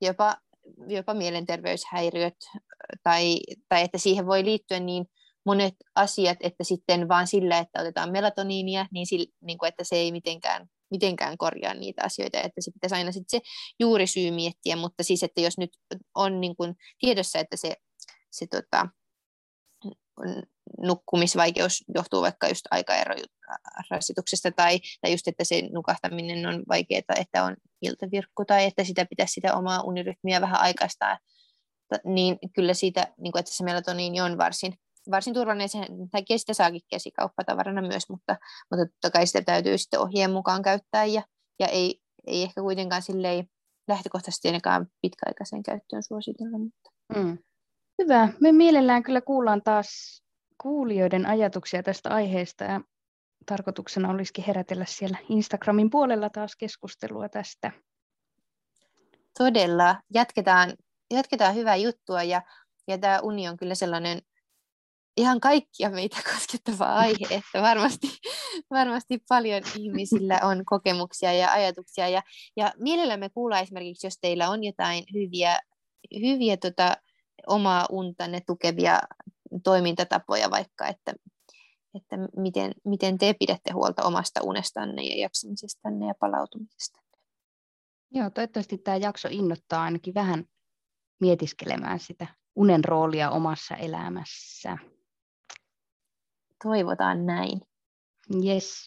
jopa, jopa mielenterveyshäiriöt tai, tai että siihen voi liittyä niin monet asiat, että sitten vaan sillä, että otetaan melatoniinia, niin, sillä, niin kuin, että se ei mitenkään, mitenkään korjaa niitä asioita, että se pitäisi aina sitten se juurisyy miettiä, mutta siis, että jos nyt on niin kuin tiedossa, että se, se tota, nukkumisvaikeus johtuu vaikka just aikaerorasituksesta tai, tai just, että se nukahtaminen on vaikeaa, että on iltavirkku tai että sitä pitäisi sitä omaa unirytmiä vähän aikaistaa, niin kyllä siitä, niin kuin, että se melatoniini on varsin, varsin turvallinen, sen takia sitä saakin käsikauppatavarana myös, mutta, mutta totta kai sitä täytyy sitten ohjeen mukaan käyttää ja, ja ei, ei ehkä kuitenkaan silleen lähtökohtaisesti ainakaan pitkäaikaiseen käyttöön suositella. Mutta. Mm. Hyvä. Me mielellään kyllä kuullaan taas kuulijoiden ajatuksia tästä aiheesta ja tarkoituksena olisikin herätellä siellä Instagramin puolella taas keskustelua tästä. Todella. Jatketaan, jatketaan hyvää juttua ja, ja tämä uni on kyllä sellainen ihan kaikkia meitä koskettava aihe, että varmasti, varmasti paljon ihmisillä on kokemuksia ja ajatuksia. Ja, ja mielellämme kuulla esimerkiksi, jos teillä on jotain hyviä, hyviä tota, omaa untanne tukevia toimintatapoja vaikka, että, että miten, miten te pidätte huolta omasta unestanne ja jaksamisestanne ja palautumisesta. Joo, toivottavasti tämä jakso innoittaa ainakin vähän mietiskelemään sitä unen roolia omassa elämässä. Toivotaan näin. Yes.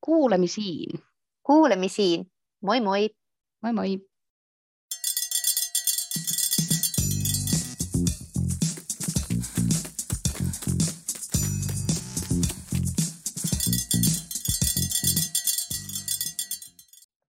Kuulemisiin. Kuulemisiin. Moi moi. Moi moi.